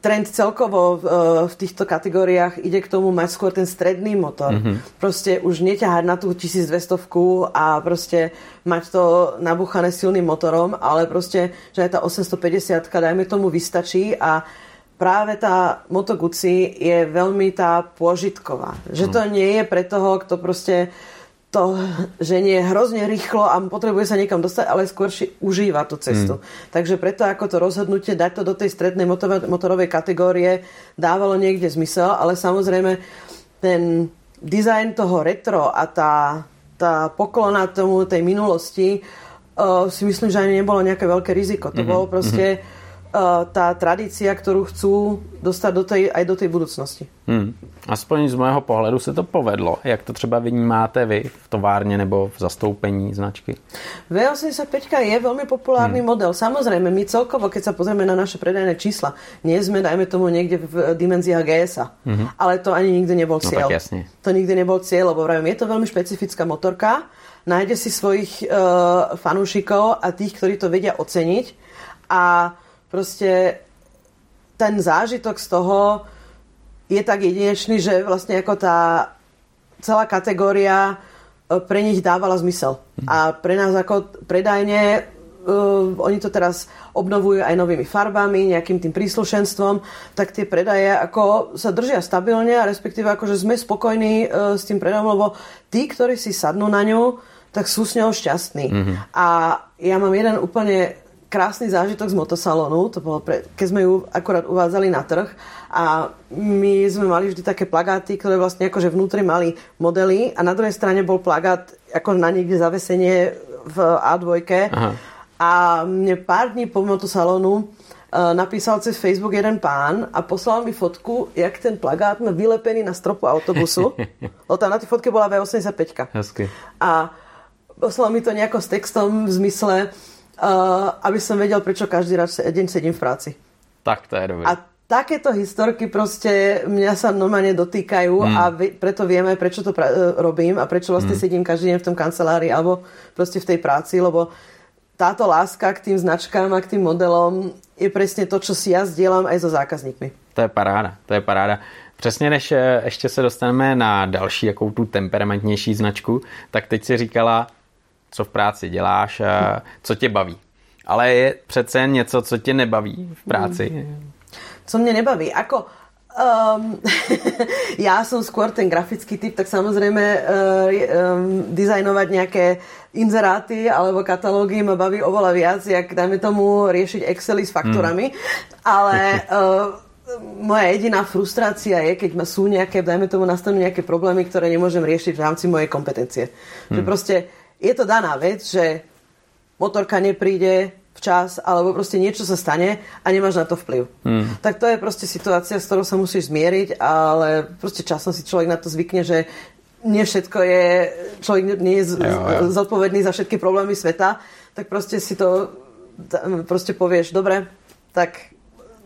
trend celkovo v, e, v týchto kategóriách ide k tomu mať skôr ten stredný motor. Mm-hmm. Proste už neťahať na tú 1200 a proste mať to nabuchané silným motorom, ale proste, že aj tá 850 dajme tomu vystačí a práve tá Moto Guzzi je veľmi tá pôžitková. Že to hmm. nie je pre toho, kto proste to ženie hrozne rýchlo a potrebuje sa niekam dostať, ale skôr si užíva tú cestu. Mm. Takže preto ako to rozhodnutie dať to do tej strednej motorovej kategórie dávalo niekde zmysel, ale samozrejme ten dizajn toho retro a tá, tá poklona tomu tej minulosti uh, si myslím, že ani nebolo nejaké veľké riziko. To mm-hmm. bolo proste mm-hmm tá tradícia, ktorú chcú dostať do tej, aj do tej budúcnosti. Hmm. Aspoň z mého pohledu se to povedlo. Jak to třeba vnímáte vy v továrne nebo v zastoupení značky? V85 je veľmi populárny hmm. model. Samozrejme, my celkovo, keď sa pozrieme na naše predajné čísla, nie sme, dajme tomu, niekde v dimenziách GSA. Hmm. Ale to ani nikdy nebol cieľ. No, tak jasne. To nikdy nebol cieľ, lebo vravím, je to veľmi špecifická motorka. Nájde si svojich uh, fanúšikov a tých, ktorí to vedia oceniť. A proste ten zážitok z toho je tak jedinečný, že vlastne ako tá celá kategória e, pre nich dávala zmysel. A pre nás ako predajne Uh, oni to teraz obnovujú aj novými farbami, nejakým tým príslušenstvom, tak tie predaje ako sa držia stabilne a respektíve akože sme spokojní uh, s tým predajom, lebo tí, ktorí si sadnú na ňu, tak sú s ňou šťastní. Mm-hmm. A ja mám jeden úplne krásny zážitok z motosalónu, to bolo pre, keď sme ju akorát uvádzali na trh a my sme mali vždy také plagáty, ktoré vlastne akože vnútri mali modely a na druhej strane bol plagát ako na niekde zavesenie v A2 Aha. a mne pár dní po motosalónu uh, napísal cez Facebook jeden pán a poslal mi fotku, jak ten plagát má vylepený na stropu autobusu. o tam na tej fotke bola V85. Hezky. A poslal mi to nejako s textom v zmysle, uh, aby som vedel, prečo každý deň sedím v práci. Tak to je dobré. A takéto historky proste mňa sa normálne dotýkajú mm. a vi, preto vieme, prečo to pra- e, robím a prečo vlastne mm. sedím každý deň v tom kancelárii alebo proste v tej práci, lebo táto láska k tým značkám a k tým modelom je presne to, čo si ja zdieľam aj so zákazníkmi. To je paráda, to je paráda. Přesně než e, ještě se dostaneme na další, jakou tu temperamentnější značku, tak teď si říkala, co v práci děláš, co tě baví. Ale je přece něco, co tě nebaví v práci. Co mě nebaví? Ako, Um, ja som skôr ten grafický typ, tak samozrejme uh, um, dizajnovať nejaké inzeráty alebo katalógy ma baví oveľa viac, jak dajme tomu riešiť Excely s faktúrami. Mm. Ale uh, moja jediná frustrácia je, keď ma sú nejaké, dajme tomu nastanú nejaké problémy, ktoré nemôžem riešiť v rámci mojej kompetencie. Mm. Že proste je to daná vec, že motorka nepríde včas, alebo proste niečo sa stane a nemáš na to vplyv. Hmm. Tak to je proste situácia, s ktorou sa musíš zmieriť, ale proste časom si človek na to zvykne, že nie všetko je, človek nie je jo, jo. zodpovedný za všetky problémy sveta, tak proste si to proste povieš, dobre, tak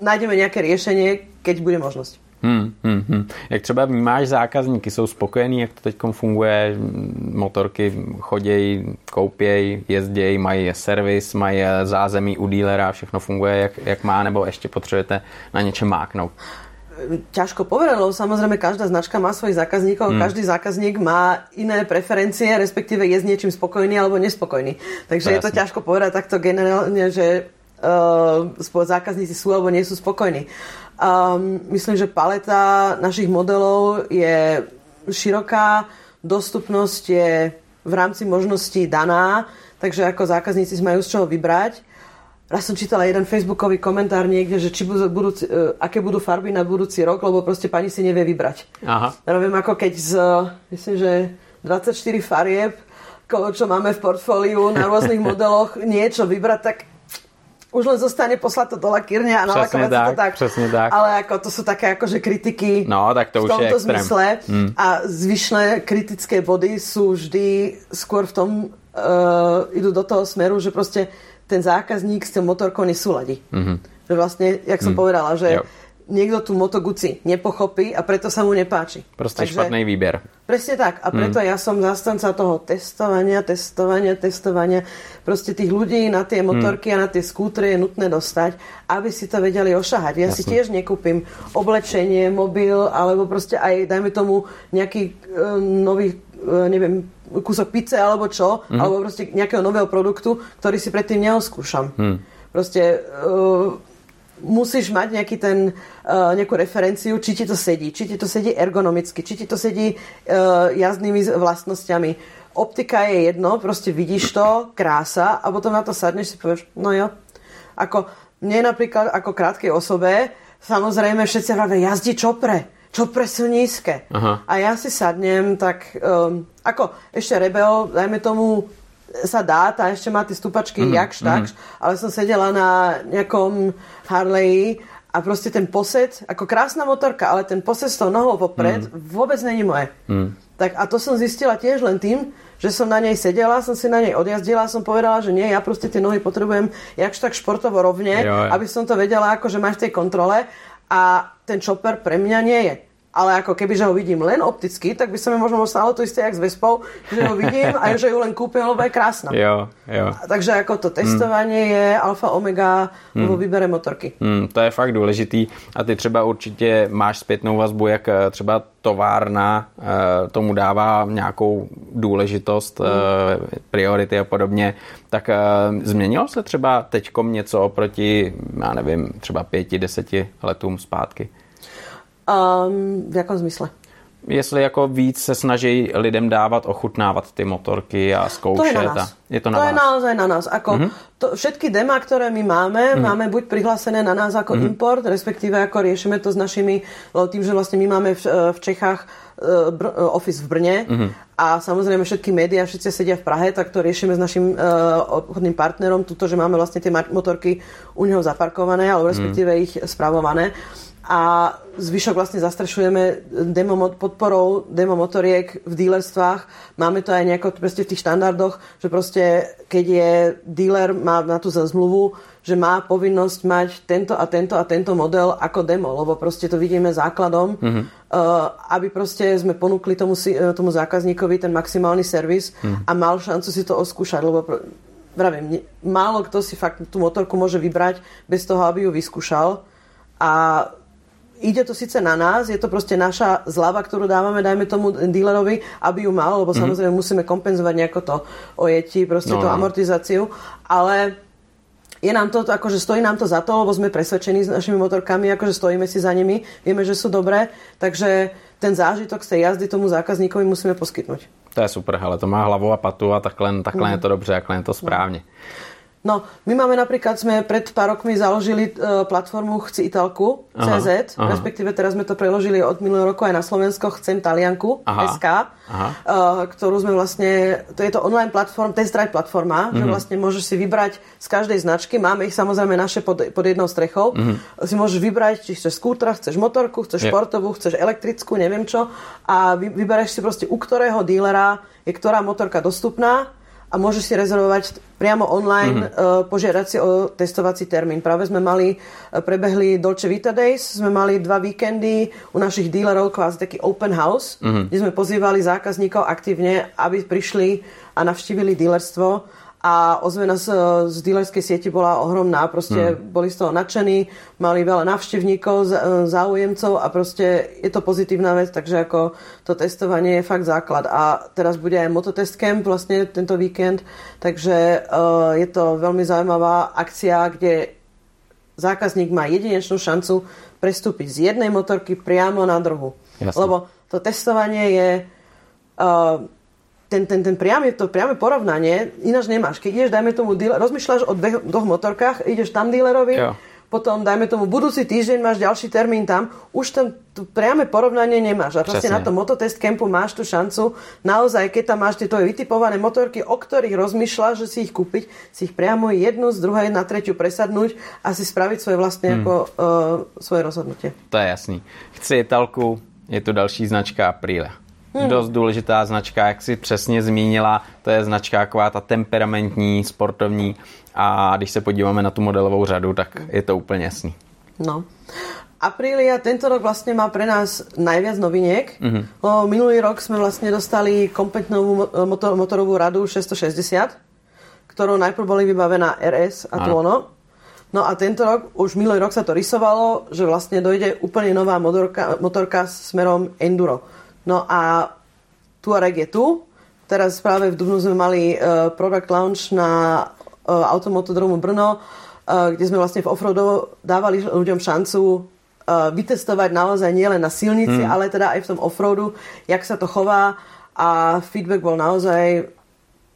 nájdeme nejaké riešenie, keď bude možnosť. Hmm, hmm, hmm. Jak třeba vnímáš zákazníky, jsou spokojení, jak to teď funguje, motorky chodějí, koupějí, jezdějí, mají servis, mají zázemí u dílera, všechno funguje, jak, jak má, nebo ještě potřebujete na něčem máknout? ťažko povedať, lebo samozrejme každá značka má svojich zákazníkov, mm. každý zákazník má iné preferencie, respektíve je s niečím spokojný alebo nespokojný. Takže to je, je to ťažko povedať takto generálne, že uh, zákazníci sú alebo nie sú spokojní. Um, myslím, že paleta našich modelov je široká, dostupnosť je v rámci možností daná, takže ako zákazníci majú z čoho vybrať. Raz som čítala jeden facebookový komentár niekde, že či budú, budúci, uh, aké budú farby na budúci rok, lebo proste pani si nevie vybrať. Aha. Robím ako keď z, myslím, že 24 farieb, čo máme v portfóliu na rôznych modeloch, niečo vybrať, tak už len zostane poslať to do lakírne a nalakovať tak, to tak. Presne tak. Ale ako to sú také akože kritiky no, tak to v tomto už je zmysle. Mm. A zvyšné kritické body sú vždy skôr v tom, uh, idú do toho smeru, že proste ten zákazník s tým motorkou nesúladí. Mm-hmm. Že vlastne, jak som mm. povedala, že jo. Niekto tú Moto Guzzi nepochopí a preto sa mu nepáči. Proste Takže, špatný výber. Presne tak. A preto mm. ja som zastanca toho testovania, testovania, testovania. Proste tých ľudí na tie motorky mm. a na tie skútre je nutné dostať, aby si to vedeli ošahať. Ja Jasne. si tiež nekúpim oblečenie, mobil, alebo proste aj, dajme tomu, nejaký uh, nový, uh, neviem, kúsok pice alebo čo, mm. alebo proste nejakého nového produktu, ktorý si predtým neoskúšam. Mm. Proste uh, musíš mať nejaký ten, uh, nejakú referenciu, či ti to sedí, či ti to sedí ergonomicky, či ti to sedí uh, jazdnými vlastnosťami. Optika je jedno, proste vidíš to, krása a potom na to sadneš si povieš, no jo. Ako mne napríklad ako krátkej osobe, samozrejme všetci hovoria, jazdí čopre čo pre sú nízke. Aha. A ja si sadnem, tak um, ako ešte Rebel, dajme tomu, sa dá, tá ešte má tie stupačky mm, jakž mm. ale som sedela na nejakom Harley a proste ten posed, ako krásna motorka, ale ten posed s tou nohou popred mm. vôbec není moje. Mm. Tak a to som zistila tiež len tým, že som na nej sedela, som si na nej odjazdila, som povedala, že nie, ja proste tie nohy potrebujem jakž tak športovo rovne, jo, jo. aby som to vedela akože mať v tej kontrole a ten chopper pre mňa nie je ale ako keby, že ho vidím len opticky, tak by sa mi možno stalo to isté, jak s Vespou, že ho vidím a že ju len kúpim, lebo je krásna. Jo, jo. Takže ako to testovanie mm. je alfa omega mm. vo výbere motorky. Mm, to je fakt důležitý a ty třeba určitě máš zpětnou vazbu, jak eh, třeba továrna e, tomu dává nějakou důležitost, mm. e, priority a podobně, tak e, změnilo se třeba teďkom něco oproti, já nevím, třeba pěti, deseti letům zpátky? Um, v jakom zmysle? Jestli jako víc se snaží lidem dávat, ochutnávat ty motorky a zkoušet. To je na nás. Je to na to vás. je naozaj na nás. Ako mm-hmm. to, všetky dema, ktoré my máme, mm-hmm. máme buď prihlásené na nás ako mm-hmm. import, respektíve ako riešime to s našimi, tým, že vlastne my máme v, v Čechách uh, br- uh, office v Brne mm-hmm. a samozrejme všetky médiá, všetci sedia v Prahe, tak to riešime s našim uh, obchodným partnerom, tuto, že máme vlastne tie motorky u neho zaparkované, alebo respektíve mm-hmm. ich spravované a zvyšok vlastne zastrešujeme demo, podporou demo motoriek v dílerstvách. Máme to aj nejako v tých štandardoch, že proste keď je dealer, má na tú zmluvu, že má povinnosť mať tento a tento a tento model ako demo, lebo proste to vidíme základom, mm-hmm. aby proste sme ponúkli tomu, tomu zákazníkovi ten maximálny servis mm-hmm. a mal šancu si to oskúšať, lebo vravím, málo kto si fakt tú motorku môže vybrať bez toho, aby ju vyskúšal a ide to síce na nás, je to proste naša zlava, ktorú dávame, dajme tomu dealerovi, aby ju mal, lebo mm-hmm. samozrejme musíme kompenzovať nejako to ojetí, proste no, tú no. amortizáciu, ale je nám to, akože stojí nám to za to, lebo sme presvedčení s našimi motorkami, akože stojíme si za nimi, vieme, že sú dobré, takže ten zážitok z tej jazdy tomu zákazníkovi musíme poskytnúť. To je super, ale to má hlavu a patu a takhle, takhle mm. je to dobře, takhle je to správně. Mm. No, my máme napríklad, sme pred pár rokmi založili uh, platformu Chci Italku, CZ, aha, respektíve teraz sme to preložili od minulého roku aj na Slovensko Chcem Talianku, aha, SK, aha. Uh, ktorú sme vlastne, to je to online platform, test drive platforma, mm-hmm. že mhm. vlastne môžeš si vybrať z každej značky, máme ich samozrejme naše pod, pod jednou strechou, mm-hmm. si môžeš vybrať, či chceš skútra, chceš motorku, chceš yeah. športovú, chceš elektrickú, neviem čo, a vy, vyberáš si proste u ktorého dílera je ktorá motorka dostupná a môžeš si rezervovať priamo online, mm-hmm. požiadať si o testovací termín. Práve sme mali, eh, prebehli Dolce Vita Days, sme mali dva víkendy u našich dílerov, kvázi taký open house, mm-hmm. kde sme pozývali zákazníkov aktívne, aby prišli a navštívili dílerstvo a ozvena z, z dealerskej sieti bola ohromná. Proste hmm. boli z toho nadšení, mali veľa návštevníkov, záujemcov a proste je to pozitívna vec, takže ako to testovanie je fakt základ. A teraz bude aj mototest camp vlastne tento víkend, takže uh, je to veľmi zaujímavá akcia, kde zákazník má jedinečnú šancu prestúpiť z jednej motorky priamo na druhú. Jasne. Lebo to testovanie je uh, ten, ten, ten priame, to priame porovnanie ináč nemáš. Keď ideš, dajme tomu, dealer, rozmýšľaš o dve, dvoch motorkách, ideš tam dealerovi, jo. potom, dajme tomu, budúci týždeň máš ďalší termín tam, už tam to priame porovnanie nemáš. A proste na tom mototest campu máš tú šancu, naozaj, keď tam máš tie tvoje vytipované motorky, o ktorých rozmýšľaš, že si ich kúpiť, si ich priamo jednu z druhej na tretiu presadnúť a si spraviť svoje vlastné hmm. ako, uh, svoje rozhodnutie. To je jasný. Chci Italku, je tu další značka Aprilia hmm. dost důležitá značka, jak si přesně zmínila, to je značka taková ta temperamentní, sportovní a když se podíváme na tu modelovou řadu, tak je to úplně jasný. No. Aprilia tento rok vlastne má pre nás najviac noviniek. Mm-hmm. Minulý rok sme vlastne dostali kompletnú motor, motorovú radu 660, ktorou najprv boli vybavená RS a Tuono. No a tento rok, už minulý rok sa to rysovalo, že vlastne dojde úplne nová motorka, motorka smerom Enduro. No a Tuareg je tu. Teraz práve v Dubnu sme mali uh, product launch na uh, Automotodromu Brno, uh, kde sme vlastne v offroadu dávali ľuďom šancu vytestovať naozaj nielen na silnici, hmm. ale teda aj v tom offroadu, jak sa to chová a feedback bol naozaj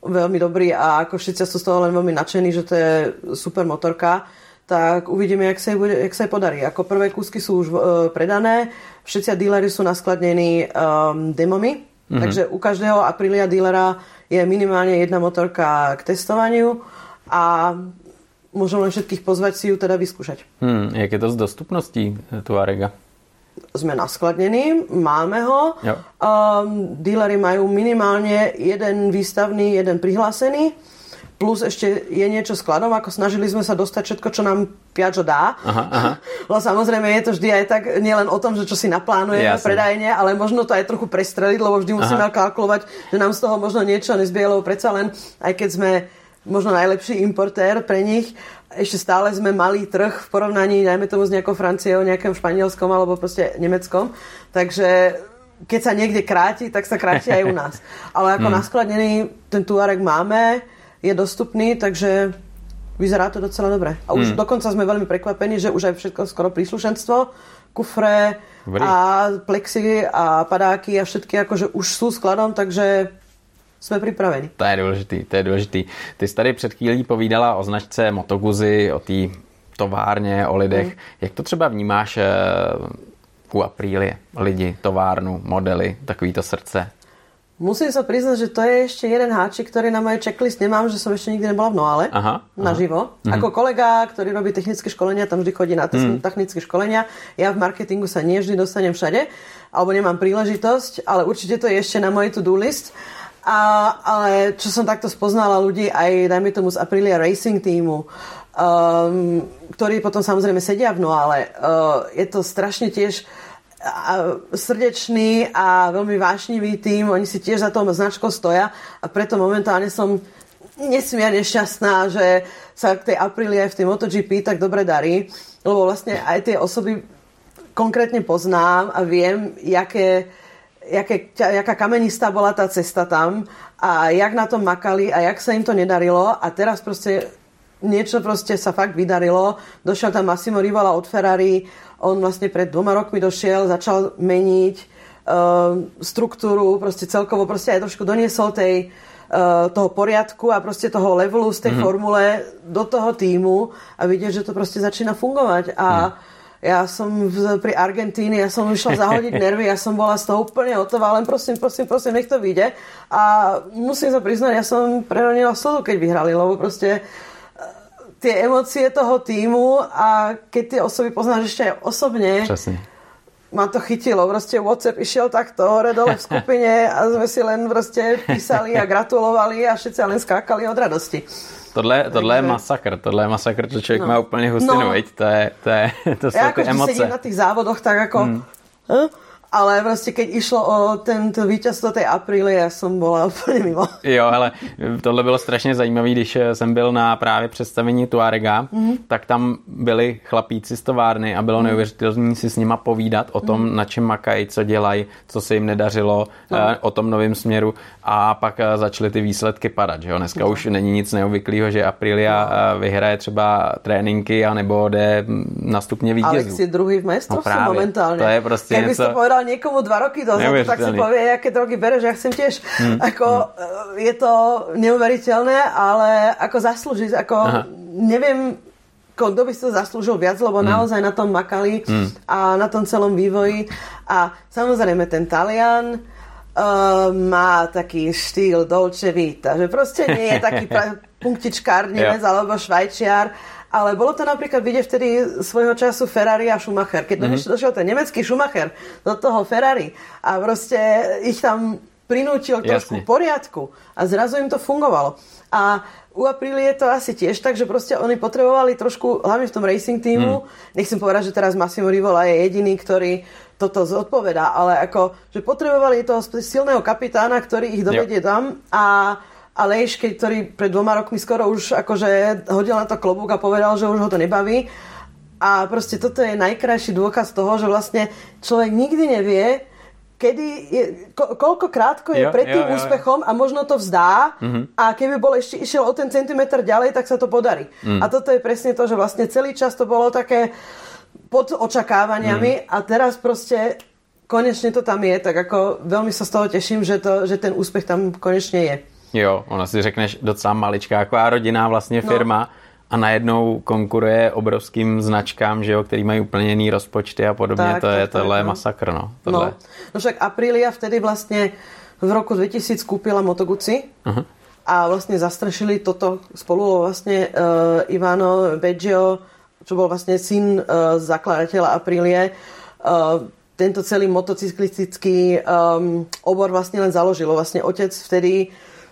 veľmi dobrý a ako všetci sú z toho len veľmi nadšení, že to je super motorka tak uvidíme, jak sa, bude, jak sa jej podarí. Ako prvé kúsky sú už uh, predané, všetci dílery sú naskladnení um, demomy, mm-hmm. takže u každého Aprilia dílera je minimálne jedna motorka k testovaniu a môžem len všetkých pozvať si ju teda vyskúšať. Hmm, jak je to s dostupností eh, Tuarega? Sme naskladnení, máme ho. Um, dílery majú minimálne jeden výstavný, jeden prihlásený plus ešte je niečo skladom, ako snažili sme sa dostať všetko, čo nám Piaggio dá. Aha, aha. Lebo samozrejme je to vždy aj tak, nielen o tom, že čo si naplánujeme Jasne. predajne, ale možno to aj trochu prestreliť, lebo vždy musíme aha. kalkulovať, že nám z toho možno niečo nezbie, lebo predsa len, aj keď sme možno najlepší importér pre nich, ešte stále sme malý trh v porovnaní, najmä tomu s nejakou Franciou, nejakým španielskom alebo proste nemeckom. Takže keď sa niekde kráti, tak sa kráti aj u nás. Ale ako hmm. naskladnený ten Tuareg máme, je dostupný, takže vyzerá to docela dobre. A už hmm. dokonca sme veľmi prekvapení, že už aj všetko skoro príslušenstvo, kufre Dobrý. a plexy a padáky a všetky akože už sú skladom, takže jsme připraveni. To je důležitý, to je důležitý. Ty jsi tady před chvílí povídala o značce Motoguzy, o té továrně, o lidech. Mm. Jak to třeba vnímáš eh, u Aprílie? Lidi, továrnu, modely, takovýto srdce? Musím sa priznať, že to je ešte jeden háčik, ktorý na mojej checklist nemám, že som ešte nikdy nebola v Noale aha, naživo. Aha. Mhm. Ako kolega, ktorý robí technické školenia, tam vždy chodí na mm. technické školenia. Ja v marketingu sa nie vždy dostanem všade, alebo nemám príležitosť, ale určite to je ešte na mojej to-do list. A, ale čo som takto spoznala ľudí aj, dajme tomu, z Aprilia Racing týmu, um, ktorí potom samozrejme sedia v Noale, uh, je to strašne tiež srdečný a veľmi vášnivý tým. Oni si tiež za tou značkou stoja a preto momentálne som nesmierne šťastná, že sa k tej Aprilie v tej MotoGP tak dobre darí, lebo vlastne aj tie osoby konkrétne poznám a viem, jaké, jaké, jaká kamenistá bola tá cesta tam a jak na tom makali a jak sa im to nedarilo a teraz proste niečo proste sa fakt vydarilo. Došiel tam Massimo Rivala od Ferrari, on vlastne pred dvoma rokmi došiel, začal meniť uh, struktúru, proste celkovo proste aj trošku doniesol tej, uh, toho poriadku a proste toho levelu z tej mm-hmm. formule do toho týmu a vidieť, že to proste začína fungovať. A mm. ja som v, pri Argentíne, ja som išla zahodiť nervy, ja som bola z toho úplne hotová, len prosím, prosím, prosím, nech to vyjde. A musím sa priznať, ja som preronila slovo, keď vyhrali, lebo proste tie emócie toho týmu a keď tie osoby poznáš ešte aj osobne, Časne. ma to chytilo. Proste WhatsApp išiel takto hore dole v skupine a sme si len proste písali a gratulovali a všetci len skákali od radosti. Tohle, tohle je masakr, tohle je masakr, to člověk no. má úplně hustinu, no. veď? To je, to je, to jsou ja ty emoce. sedím na tých závodoch tak ako... Hmm. Hm? Ale proste keď išlo o tento víťazstvo tej apríly, ja som bola úplně mimo. Jo, ale tohle bylo strašně zajímavé, když jsem byl na právě představení Tuarega, mm-hmm. tak tam byli chlapíci z továrny a bylo mm-hmm. neuvěřitelné si s nima povídat o tom, mm-hmm. na čem makají, co dělají, co se jim nedařilo, no. o tom novém směru a pak eh, začaly ty výsledky padat. Že jo? Dneska no. už není nic neobvyklého, že Aprilia no. Eh, vyhraje třeba tréninky anebo jde na stupně vítězů. Alex je druhý v mestrovstve no momentálne. To je prostě něco... to povedal niekomu dva roky dozadu, tak si povie, aké drogy bereš, ja chcem tiež. Hmm. Ako, hmm. Je to neuveriteľné, ale ako zaslúžiť, ako Aha. neviem, kto by si to zaslúžil viac, lebo mm. naozaj na tom makali mm. a na tom celom vývoji. A samozrejme ten Talian uh, má taký štýl Dolce Vita, že proste nie je taký punktičkár Nemec alebo Švajčiar, ale bolo to napríklad vidieť vtedy svojho času Ferrari a Schumacher. Keď mm-hmm. došiel ten nemecký Schumacher do toho Ferrari a proste ich tam prinútil trošku poriadku a zrazu im to fungovalo. A u Aprilie je to asi tiež tak, že proste oni potrebovali trošku, hlavne v tom racing týmu, mm. nechcem povedať, že teraz Massimo Rivola je jediný, ktorý toto zodpovedá, ale ako, že potrebovali toho silného kapitána, ktorý ich dovedie tam a a Leš, ktorý pred dvoma rokmi skoro už akože hodil na to klobúk a povedal, že už ho to nebaví. A proste toto je najkrajší dôkaz toho, že vlastne človek nikdy nevie, kedy je, ko, koľko krátko je jo, pred tým jo, jo, úspechom a možno to vzdá mm-hmm. a keby bol ešte išiel o ten centimetr ďalej, tak sa to podarí. Mm. A toto je presne to, že vlastne celý čas to bolo také pod očakávaniami mm. a teraz proste konečne to tam je, tak ako veľmi sa z toho teším, že, to, že ten úspech tam konečne je. Jo, ona si řekneš docela maličká, taková rodinná vlastně no. firma no. a najednou konkuruje obrovským značkám, že jo, který mají úplně jiný rozpočty a podobně. Tak, to tak, je tak, tohle tak, no. masakr, no. Tohle. No. no však Aprilia vtedy vlastně v roku 2000 kúpila Moto Guzzi uh-huh. a vlastne zastrašili toto spolu vlastne uh, Ivano Beggio, čo bol vlastne syn uh, zakladateľa Aprilie. Uh, tento celý motocyklistický um, obor vlastne len založilo. Vlastne otec vtedy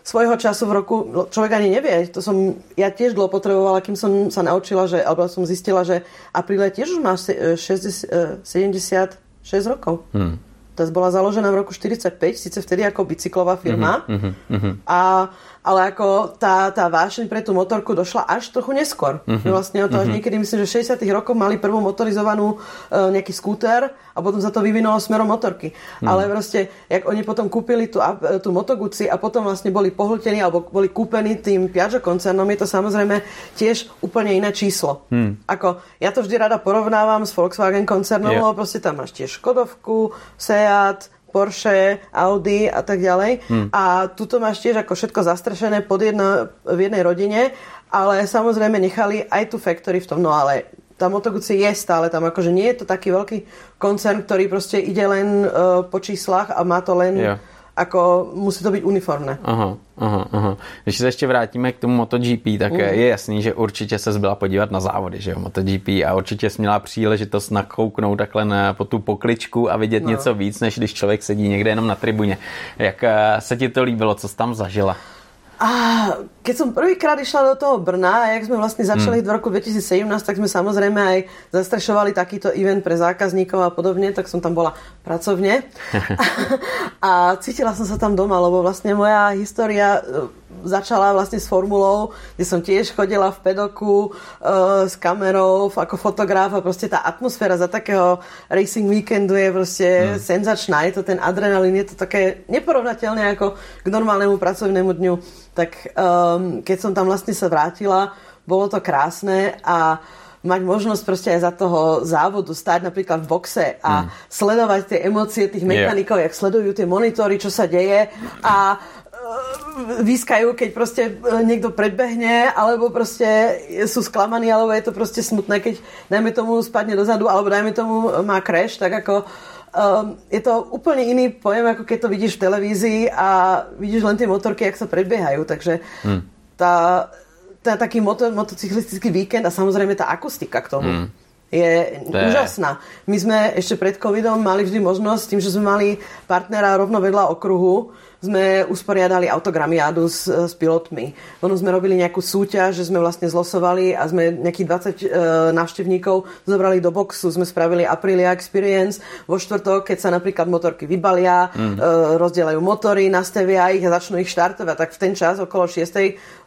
svojho času v roku, človek ani nevie, to som ja tiež dlho potrebovala, kým som sa naučila, že, alebo som zistila, že Aprile tiež už má 60, 76 rokov. Hmm. To bola založená v roku 45, síce vtedy ako bicyklová firma. Mm-hmm, mm-hmm. A ale ako tá, tá vášeň pre tú motorku došla až trochu neskôr. Mm-hmm. Vlastne to až mm-hmm. niekedy, myslím, že v 60 rokoch mali prvú motorizovanú uh, nejaký skúter a potom sa to vyvinulo smerom motorky. Mm. Ale proste, jak oni potom kúpili tú, tú Motoguci a potom vlastne boli pohltení alebo boli kúpení tým Piaggio koncernom, je to samozrejme tiež úplne iné číslo. Mm. Ako, ja to vždy rada porovnávam s Volkswagen koncernom, yeah. lebo proste tam máš tiež Škodovku, Seat, Porsche, Audi a tak ďalej. Hmm. A tuto máš tiež ako všetko zastrešené pod jedno, v jednej rodine, ale samozrejme nechali aj tu factory v tom. No ale tá Moto Guzzi je stále tam, akože nie je to taký veľký koncern, ktorý proste ide len uh, po číslach a má to len... Yeah ako musí to být uniformné. Aha, aha, aha. Když se ještě vrátíme k tomu MotoGP, tak uh. je jasný, že určitě se byla podívat na závody, že jo, MotoGP a určitě jsi měla příležitost nakouknout takhle na, po tu pokličku a vidět no. něco víc, než když člověk sedí někde jenom na tribuně. Jak eh, se ti to líbilo, co jsi tam zažila? A keď som prvýkrát išla do toho Brna a jak sme vlastne začali hmm. v roku 2017, tak sme samozrejme aj zastrešovali takýto event pre zákazníkov a podobne, tak som tam bola pracovne. a cítila som sa tam doma, lebo vlastne moja história začala vlastne s formulou, kde som tiež chodila v pedoku uh, s kamerou ako fotograf a proste tá atmosféra za takého racing weekendu je proste hmm. senzačná. Je to ten adrenalín, je to také neporovnateľné ako k normálnemu pracovnému dňu. Tak um, keď som tam vlastne sa vrátila, bolo to krásne a mať možnosť proste aj za toho závodu stať napríklad v boxe a mm. sledovať tie emócie tých mechanikov, yeah. jak sledujú tie monitory, čo sa deje a vyskajú, keď proste e, niekto predbehne, alebo proste sú sklamaní, alebo je to proste smutné, keď dajme tomu spadne dozadu, alebo dajme tomu má crash, tak ako um, je to úplne iný pojem, ako keď to vidíš v televízii a vidíš len tie motorky, jak sa predbiehajú, takže hmm. tá, tá taký moto, motocyklistický víkend a samozrejme tá akustika k tomu. Hmm je, je- úžasná. My sme ešte pred covidom mali vždy možnosť, tým, že sme mali partnera rovno vedľa okruhu, sme usporiadali autogramiádu s, s pilotmi. Ono sme robili nejakú súťaž, že sme vlastne zlosovali a sme nejakých 20 e, návštevníkov zobrali do boxu, sme spravili Aprilia Experience vo štvrtok, keď sa napríklad motorky vybalia, mm. e, rozdielajú motory, nastavia ich a začnú ich štartovať. Tak v ten čas okolo 6.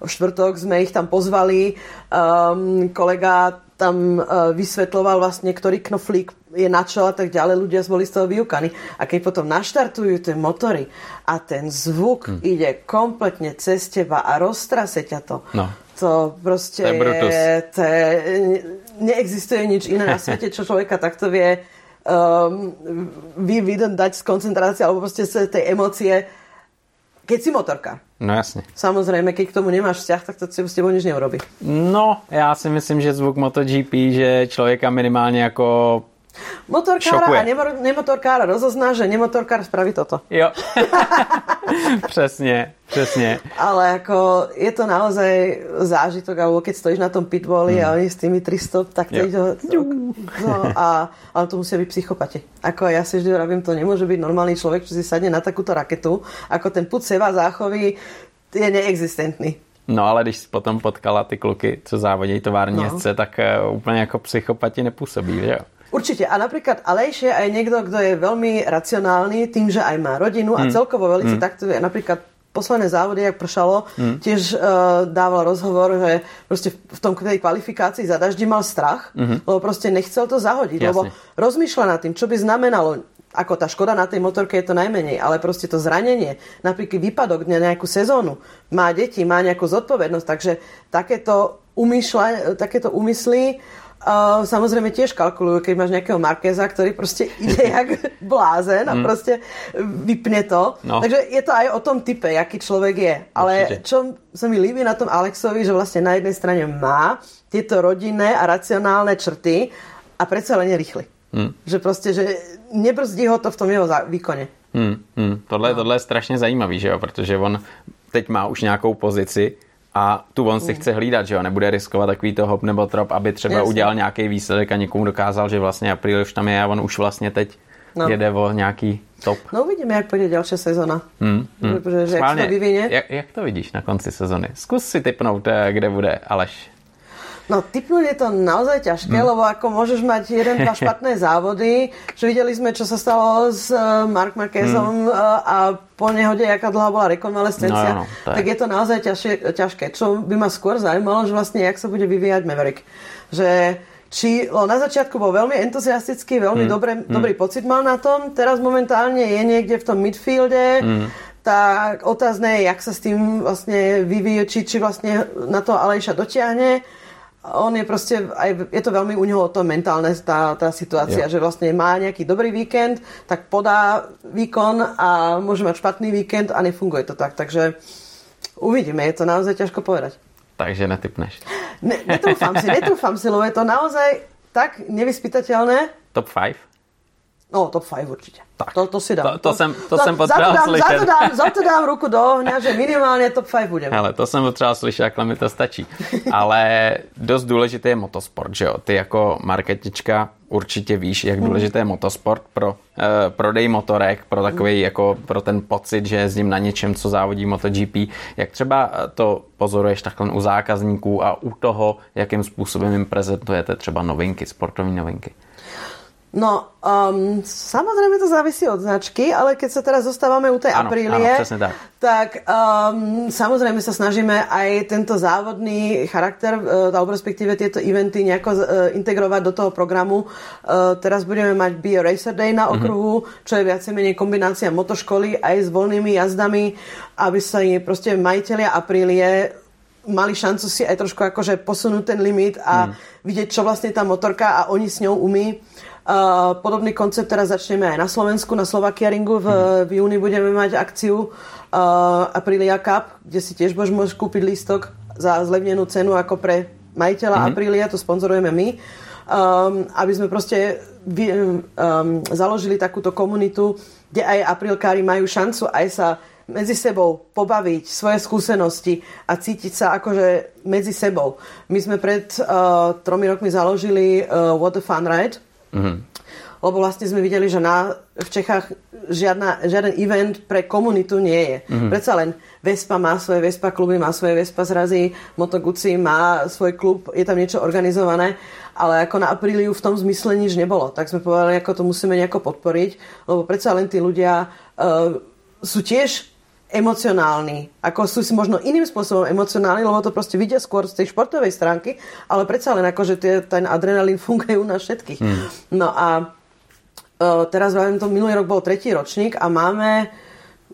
v štvrtok sme ich tam pozvali. Um, kolega tam uh, vysvetloval vlastne, ktorý knoflík je na čo a tak ďalej. Ľudia boli z toho vyukaní. A keď potom naštartujú tie motory a ten zvuk Hm. hmm. ide kompletne cez teba a roztrase ťa to, No. to proste To je Brutus. je, to je, neexistuje nič iné na svete, čo človeka takto vie um, vy, vy dať z koncentrácie alebo proste z tej emócie. Keď si motorka, No jasně. Samozrejme, keď k tomu nemáš vzťah, tak to s tebou nič neurobi. No, já si myslím, že zvuk MotoGP, že člověka minimálně jako Motorkára Šokuje. a nemo- nemotorkára rozozná, že nemotorkár spraví toto. Jo. přesně, přesně. Ale ako je to naozaj zážitok, alebo keď stojíš na tom pitballi mm. a oni s tými 300, tak to ide... No, a, ale to musia byť psychopati. Ako ja si vždy vravím, to nemôže byť normálny človek, čo si sadne na takúto raketu. Ako ten put seva záchovy je neexistentný. No ale když potom potkala ty kluky, co závodí tovární No. Tak eh, úplně jako psychopati nepůsobí, že jo? Určite. A napríklad Aleš je aj niekto, kto je veľmi racionálny tým, že aj má rodinu a celkovo veľmi mm. takto je. Napríklad posledné závody, jak pršalo, mm. tiež uh, dával rozhovor, že proste v tom tej kvalifikácii za daždi mal strach, mm-hmm. lebo proste nechcel to zahodiť, Jasne. lebo rozmýšľa nad tým, čo by znamenalo ako tá škoda na tej motorke je to najmenej, ale proste to zranenie, napríklad výpadok na nejakú sezónu, má deti, má nejakú zodpovednosť, takže takéto, umýšľa, takéto úmysly Uh, samozrejme tiež kalkulujú, keď máš nejakého Markéza, ktorý proste ide jak blázen a proste vypne to. No. Takže je to aj o tom type, aký človek je. Ale Určite. čo sa mi líbi na tom Alexovi, že vlastne na jednej strane má tieto rodinné a racionálne črty a predsa len je rýchly. Hmm. Že proste, že nebrzdí ho to v tom jeho výkone. Hmm, hmm. Tohle, no. tohle je strašně zajímavý, že jo? Protože on teď má už nějakou pozici a tu on si chce hlídat, že jo? Nebude riskovat takový to hop nebo trop, aby třeba Jasně. udělal nějaký výsledek a někomu dokázal, že vlastně April už tam je a on už vlastně teď No. jede o nějaký top. No uvidíme, jak pôjde ďalšia sezóna. Hmm, hmm. Že, že jak to jak, jak to vidíš na konci sezony? Zkus si typnout, eh, kde bude Aleš. No typnúť je to naozaj ťažké, hmm. lebo ako môžeš mať jeden, dva špatné závody, že videli sme, čo sa stalo s uh, Mark Marquezom hmm. a po nehode, aká dlhá bola rekonvalescencia, No, no, to je- tak je to naozaj ťažšie, ťažké. Čo by ma skôr zaujímalo, že vlastne, jak sa bude vyvíjať Maverick. Že či o, na začiatku bol veľmi entuziastický, veľmi hmm. dobre, dobrý pocit mal na tom, teraz momentálne je niekde v tom midfielde, hmm. tak otázne je, jak sa s tým vlastne vyvíje, či, či vlastne na to Alejša dotiahne. On je proste, aj, je to veľmi u neho o tom mentálne tá, tá situácia, Jo. že vlastne má nejaký dobrý víkend, tak podá výkon a môže mať špatný víkend a nefunguje to tak. Takže uvidíme, je to naozaj ťažko povedať. Takže netypneš. Ne, netrúfam si, netrúfam si, lebo je to naozaj tak nevyspytateľné. Top 5? No, top 5 určite. Tak. To, to si dám. To- to jsem- to za, jsem za potřeboval to dám, za, slyšet. to dám, za to dám ruku do ohňa, že minimálně top 5 budeme. Hele, to jsem potřeba slyšet, jakhle mi to stačí. Ale dost důležitý je motosport, že jo? Ty jako marketička určitě víš, jak důležitý je motosport pro eh, prodej motorek, pro takový jako pro ten pocit, že jezdím na něčem, co závodí MotoGP. Jak třeba eh, to pozoruješ takhle u zákazníků a u toho, jakým způsobem jim prezentujete třeba novinky, sportovní novinky? No, um, samozrejme to závisí od značky, ale keď sa teraz zostávame u tej Áno, Aprílie, áno, tak. tak um, samozrejme sa snažíme aj tento závodný charakter, uh, alebo respektíve tieto eventy nejako uh, integrovať do toho programu. Uh, teraz budeme mať Be a Racer Day na okruhu, mm-hmm. čo je viacej menej kombinácia motoškoly aj s voľnými jazdami, aby sa proste majiteľia Aprílie mali šancu si aj trošku akože posunúť ten limit a mm. vidieť, čo vlastne tá motorka a oni s ňou umí. Podobný koncept teraz začneme aj na Slovensku, na Slovakia Ringu. V, mm. v júni budeme mať akciu Aprilia Cup, kde si tiež môžeš, kúpiť lístok za zlevnenú cenu ako pre majiteľa mm. Aprilia, to sponzorujeme my. Um, aby sme proste vy, um, založili takúto komunitu, kde aj aprilkári majú šancu aj sa medzi sebou pobaviť svoje skúsenosti a cítiť sa akože medzi sebou. My sme pred uh, tromi rokmi založili uh, What the Fun Ride, mm-hmm. lebo vlastne sme videli, že na, v Čechách žiadna, žiaden event pre komunitu nie je. Mm-hmm. Predsa len Vespa má svoje Vespa kluby, má svoje Vespa zrazy, Moto Guzzi má svoj klub, je tam niečo organizované, ale ako na Apríliu v tom zmysle nič nebolo. Tak sme povedali, ako to musíme nejako podporiť, lebo predsa len tí ľudia uh, sú tiež emocionálni. Ako sú si možno iným spôsobom emocionálni, lebo to proste vidia skôr z tej športovej stránky, ale predsa len že tie, ten adrenalín funguje u nás všetkých. Hmm. No a uh, teraz vravím, to minulý rok bol tretí ročník a máme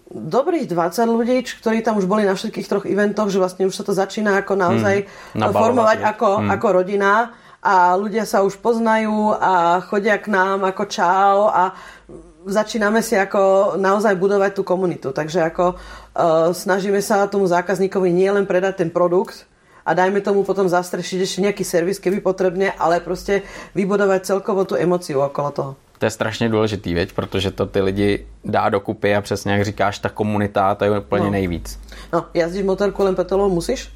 dobrých 20 ľudí, ktorí tam už boli na všetkých troch eventoch, že vlastne už sa to začína ako naozaj hmm. formovať ako, hmm. ako rodina a ľudia sa už poznajú a chodia k nám ako čau a začíname si ako naozaj budovať tú komunitu. Takže ako uh, snažíme sa tomu zákazníkovi nielen predať ten produkt, a dajme tomu potom zastrešiť ešte nejaký servis, keby potrebne, ale prostě vybudovat celkovo tu emociu okolo toho. To je strašně důležitý, věď, protože to ty lidi dá dokupy a přesně jak říkáš, ta komunita, to je úplně no. nejvíc. No, jazdíš motorku len petolou, musíš?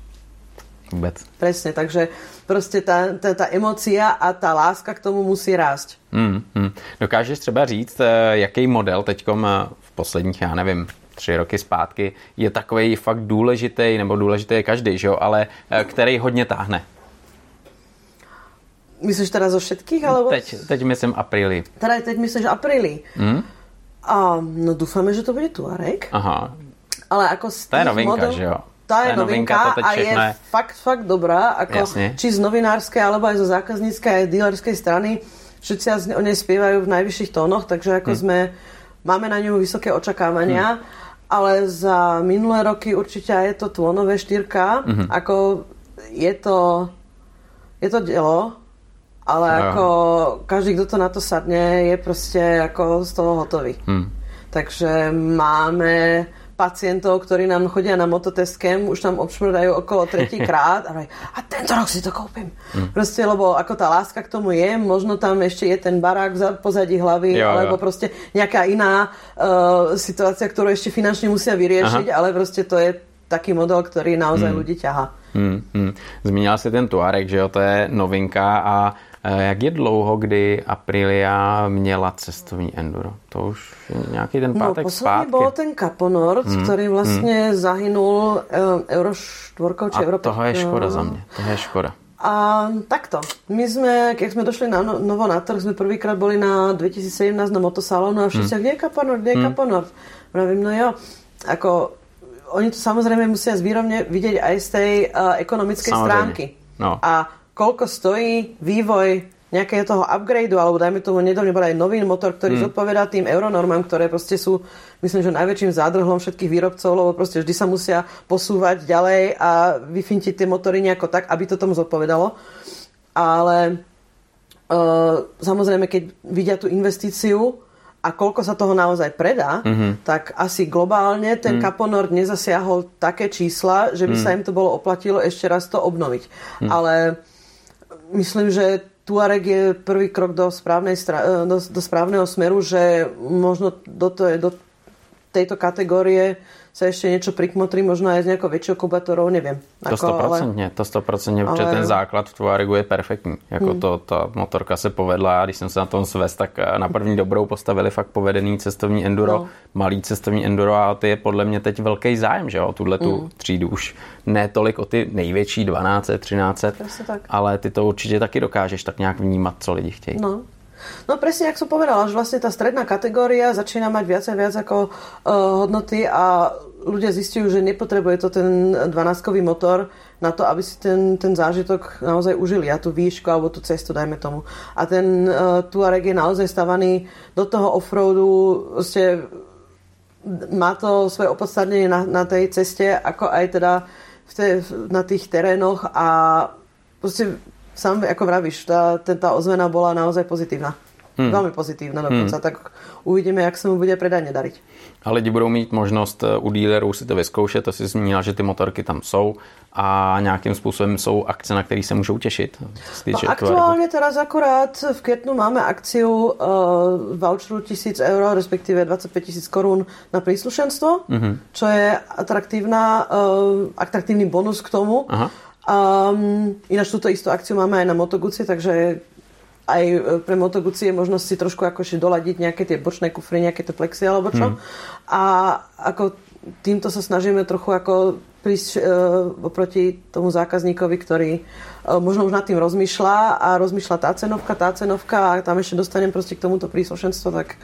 Vůbec. Presne, takže prostě ta, ta, ta emocia a ta láska k tomu musí rásť. Hmm, hmm. Dokážeš třeba říct, eh, jaký model teďkom eh, v posledních, já nevím, tři roky zpátky je takový fakt důležitý, nebo důležitý je každý, že jo, ale eh, který hodně táhne? Myslíš teda zo všetkých? Alebo... Teď, teď myslím apríli. Teda teď myslíš apríli. Hmm? A, no dúfame, že to bude Tuareg. Aha. Ale ako z to je novinka, model... že jo? Tá je novinka, novinka a je fakt, fakt dobrá, ako Jasne. či z novinárskej, alebo aj zo zákazníckej, aj dealerskej strany. Všetci o nej spievajú v najvyšších tónoch, takže ako hm. sme, máme na ňu vysoké očakávania. Hm. Ale za minulé roky určite je to tlonové štyrka, hm. ako je to, je to dielo, ale no. ako každý, kto to na to sadne, je proste ako z toho hotový. Hm. Takže máme pacientov, ktorí nám chodia na mototestkem, už tam obšmrdajú okolo tretíkrát a, a tento rok si to kúpim. Mm. Proste, lebo ako tá láska k tomu je, možno tam ešte je ten barák za pozadí hlavy, jo, alebo jo. proste nejaká iná uh, situácia, ktorú ešte finančne musia vyriešiť, Aha. ale proste to je taký model, ktorý naozaj mm. ľudí ťaha. Hmm, hmm. Zmínila si ten Tuareg, že jo, to je novinka a jak je dlouho, kdy Aprilia měla cestovní enduro? To už nějaký ten no, pátek no, zpátky. bol ten Caponord, hmm. ktorý vlastne hmm. zahynul eh, Euro 4 či Euro 5. toho je škoda za mě. To je škoda. A takto. My sme, keď sme došli na no, novo na trh, sme prvýkrát boli na 2017 na motosalónu a všetci, hmm. kde je Caponord, kde je hmm. Caponord? Vravím, no jo, ako oni to samozrejme musia zvírovne vidieť aj z tej uh, ekonomickej samozrejme. stránky. No. A koľko stojí vývoj nejakého toho upgradeu, alebo dajme tomu, nedávne aj nový motor, ktorý mm. zodpovedá tým euronormám, ktoré proste sú, myslím, že najväčším zádrhlom všetkých výrobcov, lebo proste vždy sa musia posúvať ďalej a vyfintiť tie motory nejako tak, aby to tomu zodpovedalo. Ale uh, samozrejme, keď vidia tú investíciu, a koľko sa toho naozaj predá, mm-hmm. tak asi globálne ten mm. Caponord nezasiahol také čísla, že by mm. sa im to bolo oplatilo ešte raz to obnoviť. Mm. Ale myslím, že Tuareg je prvý krok do, správnej, do, do správneho smeru, že možno do, to, do tejto kategórie sa ešte niečo prikmotrí, možno aj z nejakou väčšou kubatorou, neviem. To 100%, ale... to 100%, ale... ten základ v Tuaregu je perfektní. Jako hmm. to, ta motorka se povedla a když jsem se na tom svést, tak eh, na první dobrou postavili fakt povedený cestovní enduro, no. malý cestovní enduro a ty je podle mě teď velký zájem, že o tuhle tu hmm. třídu už ne tolik o ty největší 12, 13, ale ty to určitě taky dokážeš tak nějak vnímat, co lidi chtějí. No. No presne, jak som povedala, že vlastne tá stredná kategória začína mať viac a viac ako uh, hodnoty a ľudia zistujú, že nepotrebuje to ten 12-kový motor na to, aby si ten, ten zážitok naozaj užili a tú výšku alebo tú cestu, dajme tomu. A ten uh, Tuareg je naozaj stavaný do toho offroadu, proste má to svoje opodstatnenie na, na tej ceste, ako aj teda v te, na tých terénoch a proste sám ako vravíš, tá, tá ozvena bola naozaj pozitívna. Hmm. Veľmi pozitívna dokonca, hmm. tak uvidíme, jak sa mu bude predajne dariť. A lidi budou mít možnost eh, u dealerů si to vyzkoušet, to si zmínila, že ty motorky tam jsou a nějakým způsobem jsou akce, na které se můžou těšit. No, aktuálně teraz akorát v květnu máme akciu uh, voucheru 1000 euro, respektíve 25 tisíc korun na príslušenstvo, mm-hmm. čo je atraktívna, uh, atraktívny bonus k tomu. Aha. Um, ináč túto istú akciu máme aj na Motoguci, takže aj e, pre Moto Guzzi je možnosť si trošku akože doladiť nejaké tie bočné kufry, nejaké tie plexy alebo čo. Hmm. A ako týmto sa snažíme trochu ako prísť uh, oproti tomu zákazníkovi, ktorý uh, možno už nad tým rozmýšľa a rozmýšľa tá cenovka, tá cenovka a tam ešte dostanem proste k tomuto príslušenstvo, tak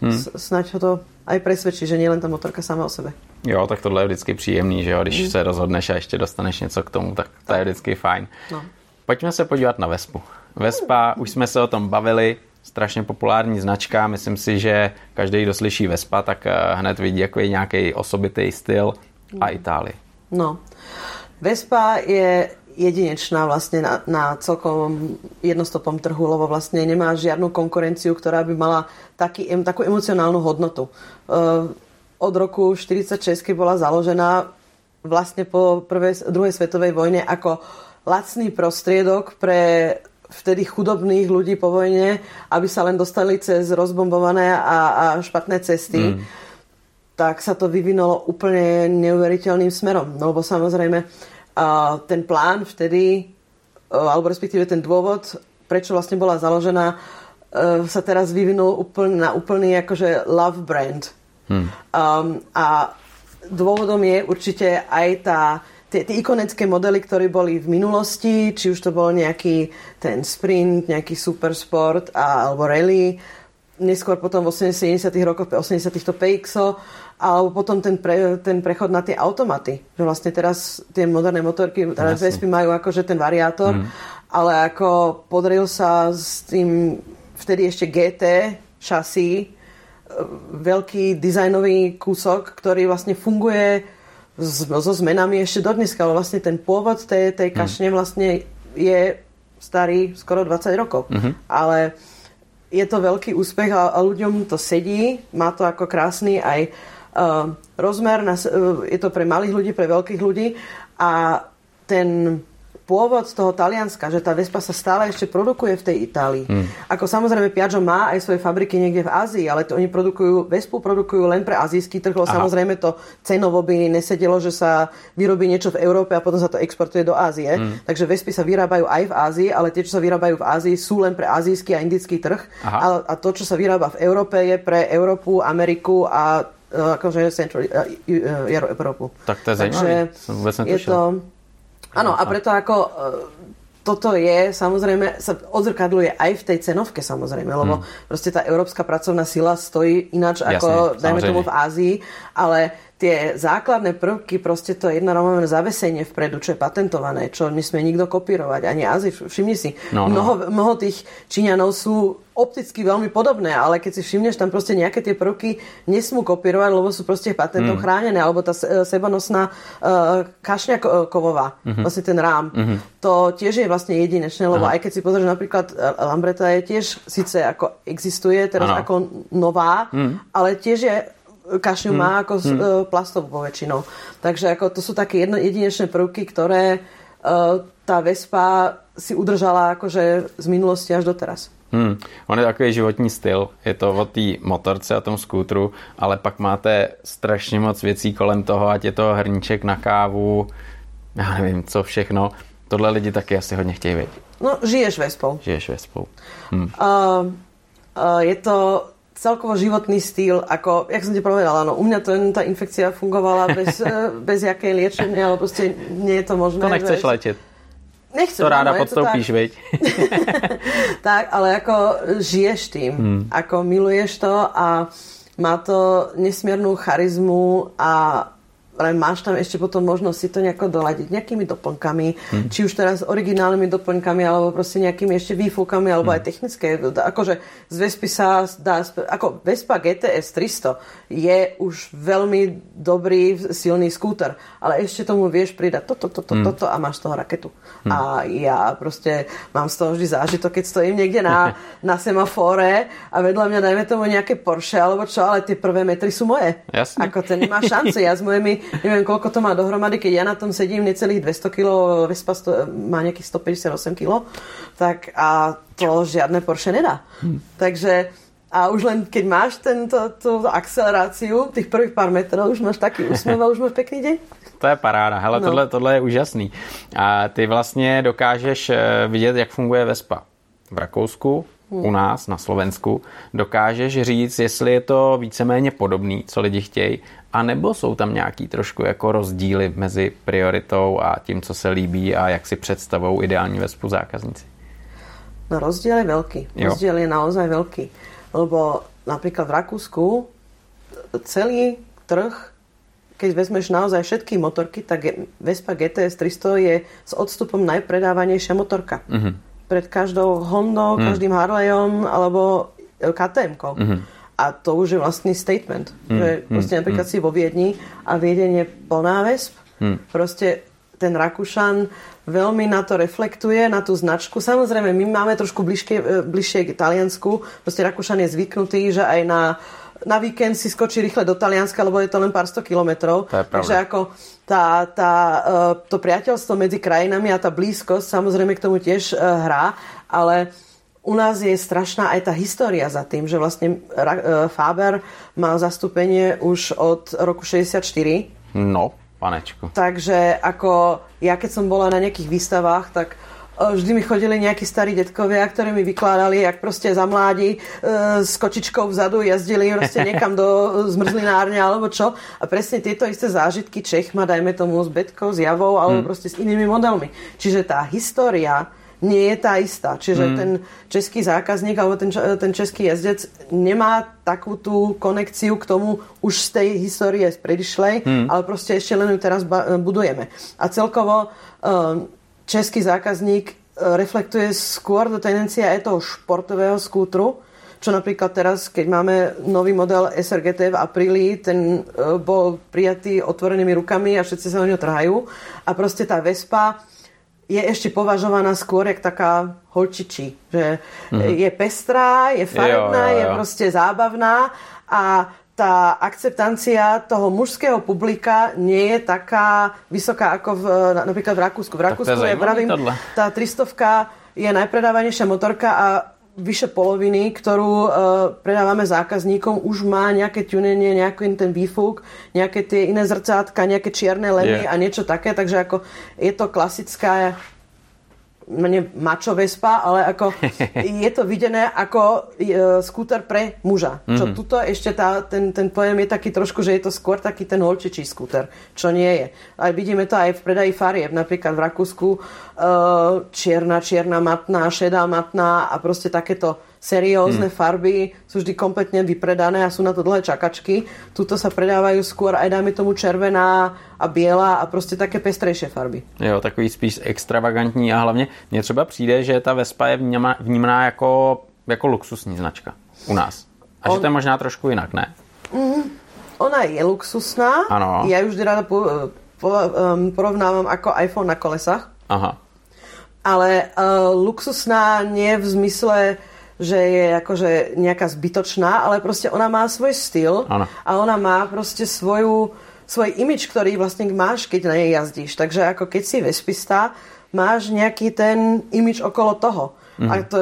hmm. snaď ho to aj presvedčí, že nielen ta motorka sama o sebe. Jo, tak tohle je vždycky příjemný, že jo, když hmm. se rozhodneš a ještě dostaneš něco k tomu, tak to je vždycky fajn. No. Pojďme se podívat na Vespu. Vespa, už jsme se o tom bavili, strašně populární značka, myslím si, že každý, kdo slyší Vespa, tak eh, hned vidí jako nějaký osobitý styl a Itálii. No, Vespa je jedinečná vlastne na, na celkom jednostopom trhu, lebo vlastne nemá žiadnu konkurenciu, ktorá by mala taký, takú emocionálnu hodnotu. Uh, od roku 1946, keď bola založená vlastne po prvej, druhej svetovej vojne ako lacný prostriedok pre vtedy chudobných ľudí po vojne, aby sa len dostali cez rozbombované a, a špatné cesty, mm. tak sa to vyvinulo úplne neuveriteľným smerom. No lebo samozrejme uh, ten plán vtedy, uh, alebo respektíve ten dôvod, prečo vlastne bola založená, uh, sa teraz vyvinul úplne, na úplný akože love brand. Mm. Um, a dôvodom je určite aj tá tie, tie ikonické modely, ktoré boli v minulosti, či už to bol nejaký ten sprint, nejaký supersport a, alebo rally, neskôr potom v 80. rokoch, 80. to PXO, alebo potom ten, pre, ten prechod na tie automaty. Že vlastne teraz tie moderné motorky, teraz Vespy majú akože ten variátor, mm. ale ako podaril sa s tým vtedy ešte GT šasí, e, veľký dizajnový kúsok, ktorý vlastne funguje so zmenami ešte do dneska, ale vlastne ten pôvod tej, tej kašne vlastne je starý skoro 20 rokov. Mm-hmm. Ale je to veľký úspech a, a ľuďom to sedí, má to ako krásny aj uh, rozmer, na, uh, je to pre malých ľudí, pre veľkých ľudí. A ten pôvod z toho Talianska, že tá Vespa sa stále ešte produkuje v tej Itálii. Hmm. Ako samozrejme Piaggio má aj svoje fabriky niekde v Ázii, ale to oni produkujú, Vespu produkujú len pre azijský trh, lebo samozrejme to cenovo by nesedelo, že sa vyrobí niečo v Európe a potom sa to exportuje do Ázie. Hmm. Takže Vespy sa vyrábajú aj v Ázii, ale tie, čo sa vyrábajú v Ázii, sú len pre azijský a indický trh. A, a to, čo sa vyrába v Európe, je pre Európu, Ameriku a e, akože Central, uh, uh, Európu. Tak to je zajímavé. je to, Áno, a preto ako e, toto je, samozrejme, sa odzrkadluje aj v tej cenovke, samozrejme, lebo hmm. proste tá európska pracovná sila stojí ináč Jasne, ako, dajme tomu v Ázii, ale tie základné prvky, proste to jednoromovné zavesenie vpredu, čo je patentované, čo nesmie nikto kopírovať, ani Azi, všimni si, no, no. Mnoho, mnoho tých Číňanov sú opticky veľmi podobné, ale keď si všimneš, tam proste nejaké tie prvky nesmú kopírovať, lebo sú proste patentom mm. chránené, alebo tá sebanosná uh, kašňa kovová, mm-hmm. vlastne ten rám, mm-hmm. to tiež je vlastne jedinečné, lebo Aha. aj keď si pozrieš napríklad e, Lambreta je tiež síce ako existuje teraz ano. ako nová, mm. ale tiež je kašňu hmm. má ako hmm. E, plastovú poväčšinou. Takže ako to sú také jedno, jedinečné prvky, ktoré uh, tá Vespa si udržala akože z minulosti až doteraz. Hmm. On je takový životní styl. Je to o té motorce a tom skútru, ale pak máte strašně moc věcí kolem toho, ať je to hrníček na kávu, já nevím, co všechno. Tohle lidi taky asi hodně chtějí vědět. No, žiješ Vespou. Žiješ Vespou. Hmm. Uh, uh, je to celkovo životný styl, ako, jak som ti povedala, no, u mňa to, tá infekcia fungovala bez, eh, bez jakej liečenia, ale proste nie je to možné. To nechceš letět. Nechcem. To ráda podstoupíš, tak. veď? tak, ale ako žiješ tým, hmm. ako miluješ to a má to nesmiernu charizmu a ale máš tam ešte potom možnosť si to nejako doladiť nejakými doplnkami, hmm. či už teraz originálnymi doplnkami, alebo proste nejakými ešte výfukami, alebo hmm. aj technické. Akože z Vespy sa dá, ako Vespa GTS 300 je už veľmi dobrý, silný skúter, ale ešte tomu vieš pridať toto, toto, hmm. toto a máš z toho raketu. Hmm. A ja proste mám z toho vždy zážitok, keď stojím niekde na, na semafóre a vedľa mňa dajme tomu nejaké Porsche alebo čo, ale tie prvé metry sú moje. Jasne. Ako ten nemá šance. Ja s mojimi, neviem koľko to má dohromady, keď ja na tom sedím necelých 200 kg, Vespa sto, má nejakých 158 kg, tak a to žiadne Porsche nedá. Hmm. Takže a už len keď máš tento, tú akceleráciu, tých prvých pár metrov, už máš taký úsmev a už máš pekný deň. To je paráda. Hele, no. tohle, tohle je úžasný. A ty vlastně dokážeš eh, vidět, jak funguje Vespa v Rakousku. U nás na Slovensku. Dokážeš říct, jestli je to víceméně podobný, co lidi chtějí, anebo jsou tam nějaký trošku jako rozdíly mezi prioritou a tím, co se líbí a jak si představou ideální Vespu zákazníci? No rozdiel je veľký. Rozdiel je naozaj veľký. Lebo napríklad v Rakúsku celý trh, keď vezmeš naozaj všetky motorky, tak Vespa GTS 300 je s odstupom najpredávanejšia motorka. Uh-huh. Pred každou Hondou, uh-huh. každým Harleyom alebo KTM-kou. Uh-huh. A to už je vlastný statement. Uh-huh. Že proste napríklad uh-huh. si vo Viedni a Viedeň je plná Vesp. Uh-huh. Proste ten Rakúšan veľmi na to reflektuje, na tú značku. Samozrejme, my máme trošku bližšie, e, bližšie k Taliansku. Proste Rakúšan je zvyknutý, že aj na, na víkend si skočí rýchle do Talianska, lebo je to len pár sto kilometrov. Takže ako tá, tá, e, to priateľstvo medzi krajinami a tá blízkosť samozrejme k tomu tiež e, hrá, ale u nás je strašná aj tá história za tým, že vlastne Faber mal zastúpenie už od roku 64. No, Panečku. Takže ako ja keď som bola na nejakých výstavách, tak e, vždy mi chodili nejakí starí detkovia, ktorí mi vykladali, jak proste za mládi e, s kočičkou vzadu jazdili proste niekam do zmrzlinárne alebo čo. A presne tieto isté zážitky Čech má, dajme tomu, s Betkou, s Javou alebo hmm. proste s inými modelmi. Čiže tá história nie je tá istá. Čiže mm. ten český zákazník alebo ten, ten český jazdec nemá takú tú konekciu k tomu už z tej histórie z predišlej, mm. ale proste ešte len ju teraz budujeme. A celkovo um, český zákazník uh, reflektuje skôr do tendencia aj toho športového skútru, čo napríklad teraz, keď máme nový model SRGT v apríli, ten uh, bol prijatý otvorenými rukami a všetci sa o ňo trhajú. A proste tá Vespa je ešte považovaná skôr jak taká holčičí. Že mm-hmm. je pestrá, je farebná, jo, jo, jo. je proste zábavná a tá akceptancia toho mužského publika nie je taká vysoká ako v, napríklad v Rakúsku. V Rakúsku je, pravím, tá 300 je najpredávanejšia motorka a vyše poloviny, ktorú uh, predávame zákazníkom, už má nejaké tunenie, nejaký ten výfuk, nejaké tie iné zrcátka, nejaké čierne lemy yeah. a niečo také, takže ako je to klasická nie mačo Vespa, ale ako je to videné ako e, skúter pre muža. Čo mm-hmm. tuto ešte tá, ten, ten pojem je taký trošku, že je to skôr taký ten holčičí skúter, čo nie je. Aj vidíme to aj v predaji farieb, napríklad v Rakúsku e, čierna, čierna matná, šedá matná a proste takéto seriózne hmm. farby sú vždy kompletne vypredané a sú na to dlhé čakačky. Tuto sa predávajú skôr aj dáme tomu červená a biela a prostě také pestrejšie farby. Jo, takový spíš extravagantní a hlavně mně třeba přijde, že ta Vespa je vnímaná jako, jako luxusní značka u nás. A On... že to je možná trošku jinak, ne? Mm, ona je luxusná. Ano. Já už ráda po, po, um, porovnávam ako iPhone na kolesách. Aha. Ale uh, luxusná nie v zmysle že je akože nejaká zbytočná, ale proste ona má svoj styl ano. a ona má proste svoju, svoj imič, ktorý vlastne máš, keď na nej jazdíš. Takže ako keď si vespista, máš nejaký ten imič okolo toho. Mm. A to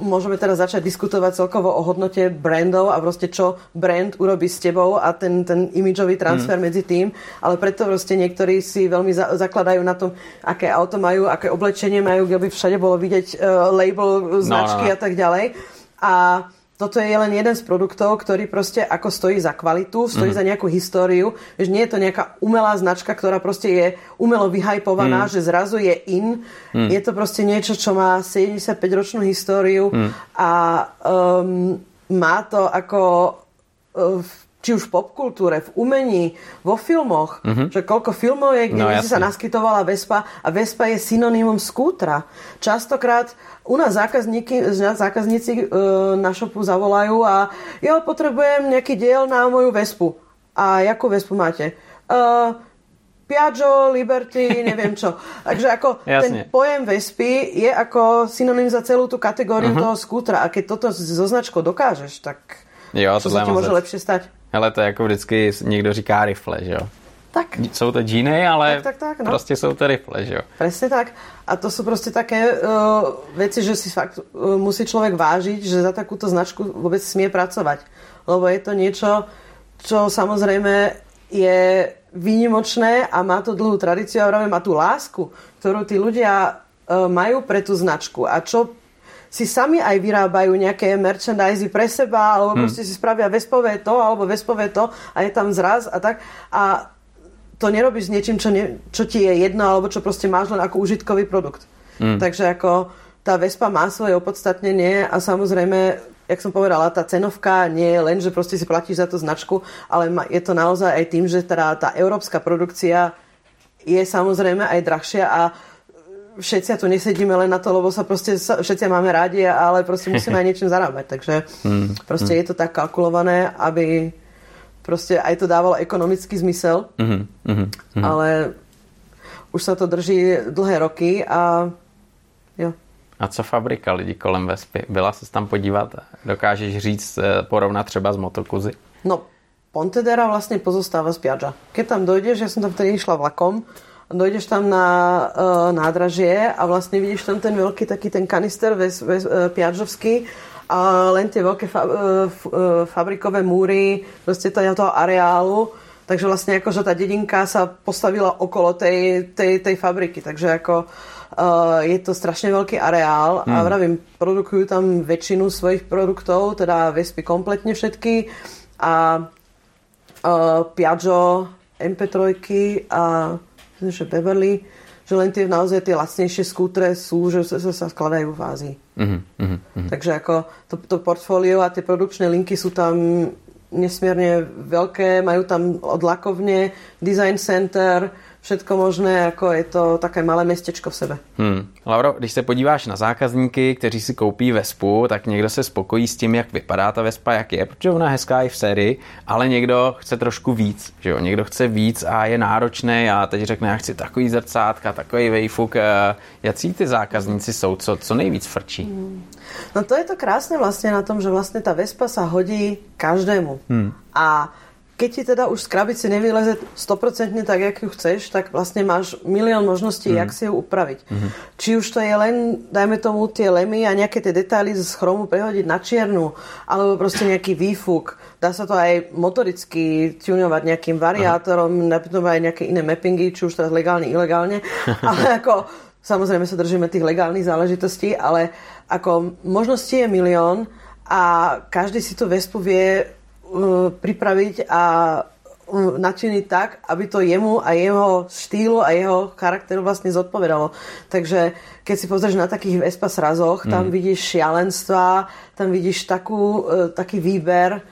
môžeme teraz začať diskutovať celkovo o hodnote brandov a proste čo brand urobí s tebou a ten, ten imidžový transfer mm. medzi tým, ale preto proste niektorí si veľmi za, zakladajú na tom, aké auto majú, aké oblečenie majú, kde by všade bolo vidieť uh, label značky no, no. a tak ďalej. A toto je len jeden z produktov, ktorý proste ako stojí za kvalitu, stojí mm. za nejakú históriu. Vieš, nie je to nejaká umelá značka, ktorá proste je umelo vyhajpovaná, mm. že zrazu je in. Mm. Je to proste niečo, čo má 75-ročnú históriu mm. a um, má to ako uh, či už v popkultúre, v umení, vo filmoch, mm-hmm. že koľko filmov je, kde no, sa naskytovala Vespa a Vespa je synonymom skútra. Častokrát u nás zákazníky, zákazníci e, na šopu zavolajú a ja potrebujem nejaký diel na moju Vespu. A jakú Vespu máte? E, Piaggio, Liberty, neviem čo. Takže ako ten pojem Vespy je ako synonym za celú tú kategóriu uh-huh. toho skútra. A keď toto so značkou dokážeš, tak jo, čo sa ti môže lepšie stať? Hele, to je jako vždycky někdo říká rifle, že jo? Tak. Jsou to džíny, ale tak, tak, tak, no. prostě jsou to rifle, že jo? Presne tak. A to sú prostě také uh, veci, že si fakt uh, musí človek vážiť, že za takúto značku vôbec smie pracovať. Lebo je to niečo, čo samozrejme je výnimočné a má to dlhú tradíciu a má tú lásku, ktorú tí ľudia uh, majú pre tú značku. A čo si sami aj vyrábajú nejaké merchandise pre seba, alebo hmm. proste si spravia vespové to, alebo vespové to a je tam zraz a tak. A to nerobíš s niečím, čo, ne, čo ti je jedno, alebo čo proste máš len ako užitkový produkt. Hmm. Takže ako tá Vespa má svoje opodstatnenie a samozrejme, jak som povedala, tá cenovka nie je len, že proste si platíš za tú značku, ale je to naozaj aj tým, že teda tá európska produkcia je samozrejme aj drahšia a všetci tu nesedíme len na to, lebo sa proste všetci máme rádi, ale proste musíme aj niečím zarábať. Takže hmm. proste hmm. je to tak kalkulované, aby proste aj to dávalo ekonomický zmysel. Hmm. Hmm. Ale už sa to drží dlhé roky a jo. A co fabrika lidí kolem Vespy? Byla se tam podívat? Dokážeš říct, eh, porovnat třeba z motokuzy? No, Pontedera vlastne pozostáva z Piaggia. Keď tam dojdeš, ja som tam vtedy išla vlakom, dojdeš tam na uh, nádražie a vlastne vidíš tam ten veľký taký ten kanister ves, ves, uh, piažovský a len tie veľké fa, uh, f, uh, fabrikové múry proste toho areálu takže vlastne ako, že tá dedinka sa postavila okolo tej, tej, tej fabriky takže ako uh, je to strašne veľký areál hmm. a vravím, produkujú tam väčšinu svojich produktov teda Vespy kompletne všetky a uh, Piaggio MP3 a že Beverly, že len tie naozaj tie lacnejšie skútre sú, že sa, sa skladajú v Ázii. Uh-huh, uh-huh. Takže ako to, to portfólio a tie produkčné linky sú tam nesmierne veľké, majú tam odlakovne, design center, všetko možné, jako je to také malé městečko v sebe. Hmm. Lauro, když se podíváš na zákazníky, kteří si koupí Vespu, tak někdo se spokojí s tím, jak vypadá ta Vespa, jak je, protože ona je hezká i v sérii, ale někdo chce trošku víc, že jo? někdo chce víc a je náročný a teď řekne, já chci takový zrcátka, takový vejfuk. Eh, Jaký ty zákazníci jsou, co, co nejvíc frčí? Hmm. No to je to krásne vlastne na tom, že vlastne tá Vespa sa hodí každému. Hmm. A keď ti teda už z krabice nevyleze 100% tak, jak ju chceš, tak vlastne máš milión možností, mm. jak si ju upraviť. Mm-hmm. Či už to je len, dajme tomu, tie lemy a nejaké tie detaily z chromu prehodiť na čiernu, alebo proste nejaký výfuk. Dá sa to aj motoricky tunovať nejakým variátorom, napríklad aj nejaké iné mappingy, či už teraz legálne, ilegálne. ale ako, samozrejme sa držíme tých legálnych záležitostí, ale ako možností je milión a každý si tú Vespu vie pripraviť a uh, načiniť tak, aby to jemu a jeho štýlu a jeho charakteru vlastne zodpovedalo. Takže keď si pozrieš na takých Vespa srazoch, tam mm. vidíš šialenstva, tam vidíš takú, uh, taký výber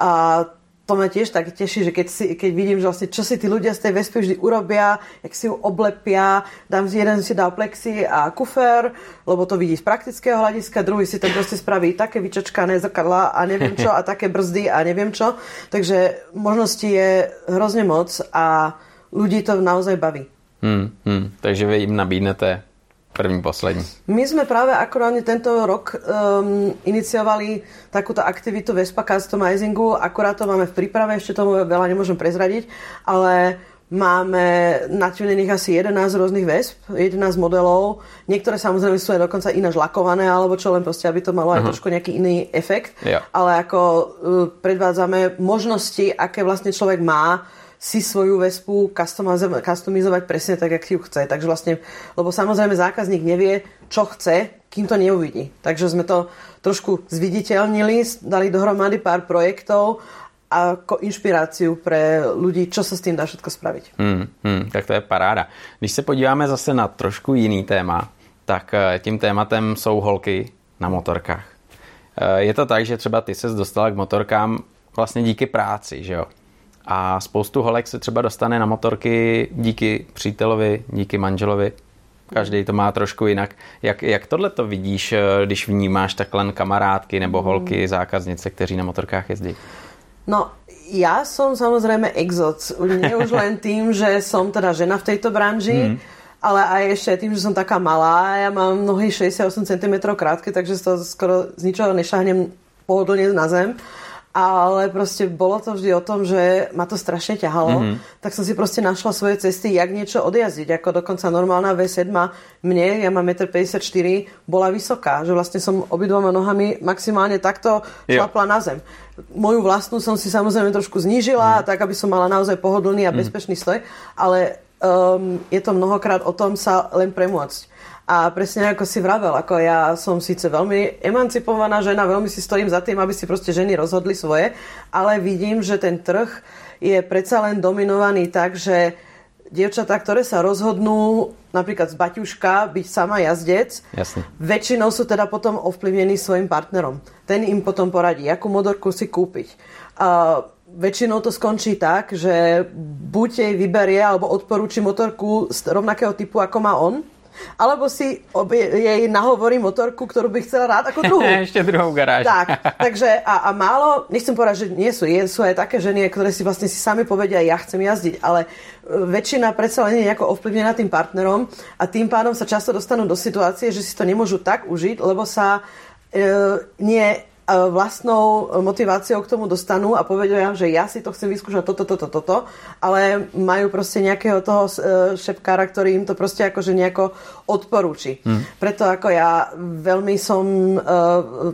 a to ma tiež tak teší, že keď, si, keď vidím, že vlastne čo si tí ľudia z tej Vespy vždy urobia, jak si ju oblepia, dám si jeden si dal plexi a kufer, lebo to vidí z praktického hľadiska, druhý si tam proste spraví také vyčačkané zrkadla a neviem čo a také brzdy a neviem čo. Takže možností je hrozne moc a ľudí to naozaj baví. Hmm, hmm. Takže vy im nabídnete První, poslední. My sme práve akorátne tento rok um, iniciovali takúto aktivitu Vespa Customizingu. Akorát to máme v príprave, ešte tomu veľa nemôžem prezradiť, ale máme natunených asi 11 rôznych Vesp, 11 modelov. Niektoré samozrejme sú aj dokonca ináč lakované, alebo čo len proste, aby to malo aj uh-huh. trošku nejaký iný efekt. Yeah. Ale ako uh, predvádzame možnosti, aké vlastne človek má si svoju vespu customizovať presne tak, jak si ju chce. Takže vlastne, lebo samozrejme zákazník nevie, čo chce, kým to neuvidí. Takže sme to trošku zviditeľnili, dali dohromady pár projektov ako inšpiráciu pre ľudí, čo sa s tým dá všetko spraviť. Hmm, hmm, tak to je paráda. Když se podíváme zase na trošku jiný téma, tak eh, tím tématem jsou holky na motorkách. Eh, je to tak, že třeba ty ses dostala k motorkám vlastně díky práci, že jo. A spoustu holek se třeba dostane na motorky díky přítelovi, díky manželovi. Každý to má trošku jinak. Jak, jak tohle to vidíš, eh, když vnímáš takhle kamarádky nebo holky, zákaznice, kteří na motorkách jezdí? No, ja som samozrejme exot. Nie už len tým, že som teda žena v tejto branži, mm. ale aj ešte tým, že som taká malá. Ja mám nohy 68 cm krátke, takže to skoro z ničoho nešahnem pohodlne na zem ale proste bolo to vždy o tom, že ma to strašne ťahalo, mm-hmm. tak som si proste našla svoje cesty, jak niečo odjazdiť, ako dokonca normálna V7 mne, ja mám 1,54 m, bola vysoká, že vlastne som obidvoma nohami maximálne takto šlapla na zem. Moju vlastnú som si samozrejme trošku znížila, mm. tak aby som mala naozaj pohodlný a mhm. bezpečný stoj, ale um, je to mnohokrát o tom sa len premôcť. A presne ako si vravel, ako ja som síce veľmi emancipovaná žena, veľmi si stojím za tým, aby si proste ženy rozhodli svoje, ale vidím, že ten trh je predsa len dominovaný tak, že dievčatá, ktoré sa rozhodnú napríklad z Baťuška byť sama jazdec, Jasne. väčšinou sú teda potom ovplyvnení svojim partnerom. Ten im potom poradí, akú modorku si kúpiť. A väčšinou to skončí tak, že buď jej vyberie alebo odporúči motorku rovnakého typu, ako má on, alebo si obie, jej nahovorí motorku, ktorú by chcela rád ako druhú. Ešte druhú garáž. Tak, takže a, a málo, nechcem povedať, že nie sú, je, sú aj také ženy, ktoré si vlastne si sami povedia, ja chcem jazdiť, ale e, väčšina predsa len je nejako ovplyvnená tým partnerom a tým pádom sa často dostanú do situácie, že si to nemôžu tak užiť, lebo sa e, nie vlastnou motiváciou k tomu dostanú a povedia, že ja si to chcem vyskúšať toto, toto, toto, ale majú proste nejakého toho e, šepkára, ktorý im to proste akože nejako odporúči. Hmm. Preto ako ja veľmi som, e,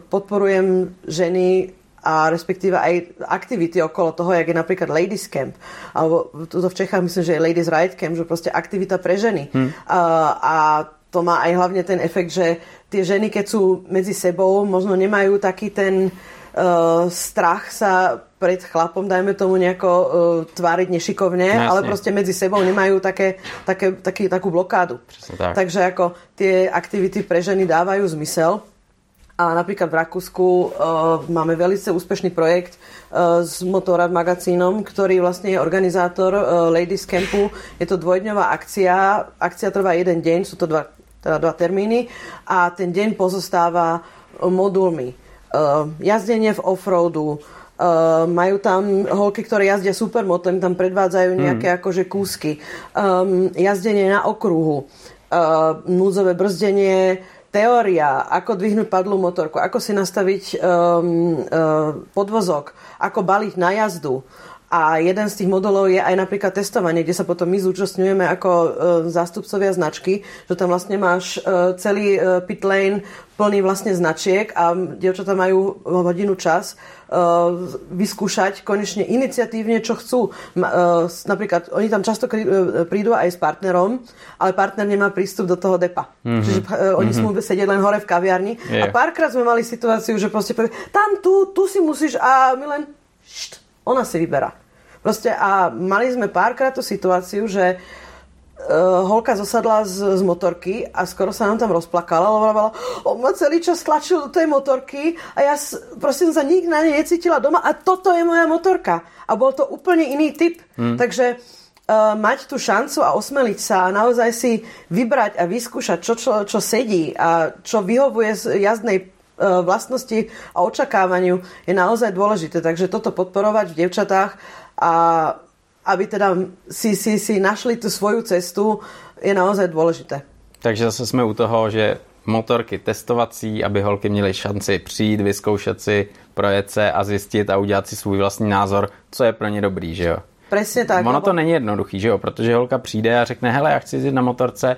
podporujem ženy a respektíve aj aktivity okolo toho, jak je napríklad Ladies Camp, alebo tuto v Čechách myslím, že je Ladies Ride Camp, že proste aktivita pre ženy. Hmm. A, a to má aj hlavne ten efekt, že tie ženy, keď sú medzi sebou, možno nemajú taký ten uh, strach sa pred chlapom, dajme tomu nejako uh, tváriť nešikovne, no, ale proste medzi sebou nemajú také, také, taký, takú blokádu. tak. Takže ako tie aktivity pre ženy dávajú zmysel. A napríklad v Rakúsku uh, máme veľmi úspešný projekt uh, s Motorrad magazínom, ktorý vlastne je organizátor uh, Ladies Campu. Je to dvojdňová akcia. Akcia trvá jeden deň, sú to dva teda dva termíny a ten deň pozostáva modulmi. Uh, jazdenie v offroadu, Uh, majú tam holky, ktoré jazdia supermoto, im tam predvádzajú hmm. nejaké mm. akože kúsky. Um, jazdenie na okruhu, uh, núdzové brzdenie, teória, ako dvihnúť padlú motorku, ako si nastaviť um, uh, podvozok, ako baliť na jazdu. A jeden z tých modelov je aj napríklad testovanie, kde sa potom my zúčastňujeme ako e, zástupcovia značky, že tam vlastne máš e, celý e, pit lane plný vlastne značiek a dievčatá majú hodinu čas vyskúšať konečne iniciatívne, čo chcú. Napríklad, oni tam často prídu aj s partnerom, ale partner nemá prístup do toho depa. Mm-hmm. Čiže oni mm-hmm. smú sedieť len hore v kaviarni. Yeah. A párkrát sme mali situáciu, že proste povie, tam, tu, tu si musíš a my len... Št, ona si vyberá. Proste a mali sme párkrát tú situáciu, že uh, holka zosadla z, z motorky a skoro sa nám tam rozplakala, lebo hovorila, on ma celý čas tlačil do tej motorky a ja prosím sa nikdy na nej necítila doma a toto je moja motorka. A bol to úplne iný typ. Hmm. Takže uh, mať tú šancu a osmeliť sa a naozaj si vybrať a vyskúšať, čo, čo, čo sedí a čo vyhovuje z jazdnej E, vlastnosti a očakávaniu je naozaj dôležité. Takže toto podporovať v devčatách a aby teda si, si, si našli tú svoju cestu, je naozaj dôležité. Takže zase jsme u toho, že motorky testovací, aby holky měly šanci přijít, vyzkoušet si, projet se a zjistit a udělat si svůj vlastní názor, co je pro ně dobrý, že jo? Presne tak. Ono to není jednoduchý, že jo? Protože holka přijde a řekne, hele, já chci jít na motorce,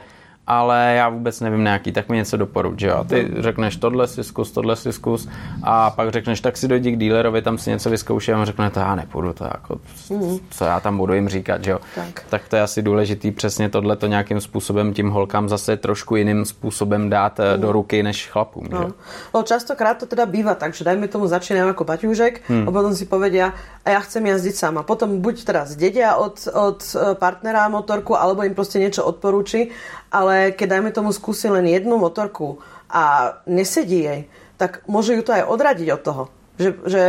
ale já vůbec nevím nějaký, tak mi něco doporuč, jo. Ty řekneš tohle si zkus, tohle si zkus a pak řekneš, tak si dojdi k dílerovi, tam si něco vyzkoušej a on řekne, to já nepůjdu, to jako, mm. co já tam budu jim říkat, jo. Tak. tak to je asi důležitý přesně tohle to nějakým způsobem tím holkám zase trošku jiným způsobem dát mm. do ruky než chlapům, no. že No častokrát to teda býva tak, že dajme tomu začínam ako baťúžek mm. a potom si povedia, a ja chcem jazdiť sama. Potom buď teraz zdedia od, od e, partnera motorku, alebo im proste niečo odporúči ale keď dajme tomu skúsi len jednu motorku a nesedí jej, tak môže ju to aj odradiť od toho. Že, že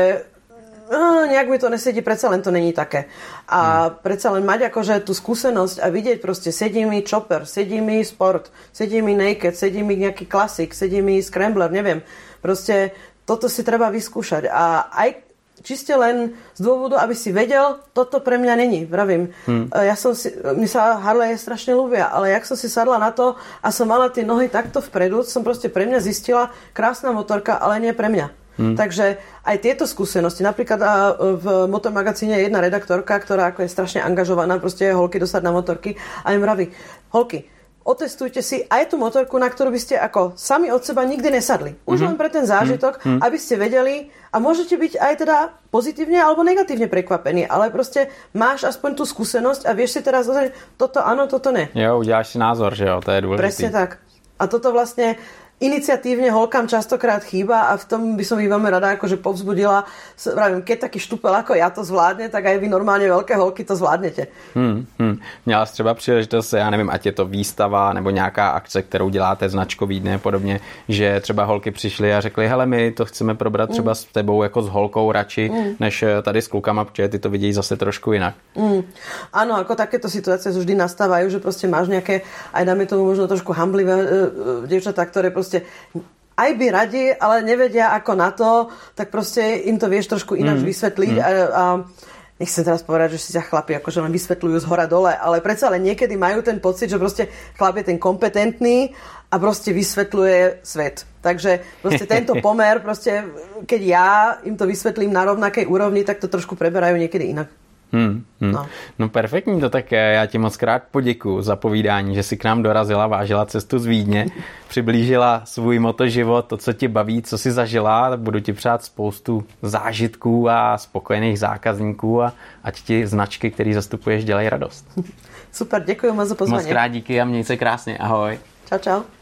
uh, nejak mi to nesedí, predsa len to není také. A hmm. predsa len mať akože tú skúsenosť a vidieť proste, sedí mi chopper, sedí mi sport, sedí mi naked, sedí mi nejaký klasik, sedí mi scrambler, neviem. Proste toto si treba vyskúšať. A aj čiste len z dôvodu, aby si vedel, toto pre mňa není, vravím. Hmm. Ja som si, mi sa Harley strašne ľúbia, ale jak som si sadla na to a som mala tie nohy takto vpredu, som proste pre mňa zistila, krásna motorka, ale nie pre mňa. Hmm. Takže aj tieto skúsenosti, napríklad v Motor magazíne je jedna redaktorka, ktorá ako je strašne angažovaná, proste holky dosať na motorky a im vraví, holky, otestujte si aj tú motorku, na ktorú by ste ako sami od seba nikdy nesadli. Už mm-hmm. len pre ten zážitok, mm-hmm. aby ste vedeli a môžete byť aj teda pozitívne alebo negatívne prekvapení, ale proste máš aspoň tú skúsenosť a vieš si teraz ozrieť, toto áno, toto ne. Jo, uděláš si názor, že jo, to je dôležité. Presne tak. A toto vlastne iniciatívne holkám častokrát chýba a v tom by som ich veľmi rada akože povzbudila. Vravím, keď taký štupel ako ja to zvládne, tak aj vy normálne veľké holky to zvládnete. Hmm, hmm. Měla jsi třeba příležitost, já nevím, ať je to výstava nebo nějaká akce, kterou děláte značkový dny a podobně, že třeba holky přišly a řekly, hele, my to chceme probrat třeba s tebou jako s holkou radši, hmm. než eh, tady s klukama, protože ty to vidí zase trošku jinak. Hmm. Áno, ako takéto situácie vždy nastávajú, že proste máš nejaké, aj dáme tomu možno trošku hamblivé uh, devčatá, ktoré proste proste aj by radi, ale nevedia ako na to, tak proste im to vieš trošku ináč mm. vysvetliť mm. a, a nechcem teraz povedať, že si ťa chlapi akože len vysvetľujú z hora dole, ale predsa len niekedy majú ten pocit, že proste chlap je ten kompetentný a proste vysvetľuje svet. Takže proste tento pomer, proste keď ja im to vysvetlím na rovnakej úrovni, tak to trošku preberajú niekedy inak. Hmm, hmm. No. no perfektní to tak já ti moc krát poděkuji za povídání, že si k nám dorazila, vážila cestu z Vídně, přiblížila svůj motoživot, to, co tě baví, co si zažila, budu ti přát spoustu zážitků a spokojených zákazníků a ať ti značky, které zastupuješ, dělají radost. Super, děkuji moc za pozvání. Moc krát díky a měj se krásně, ahoj. Čau, čau.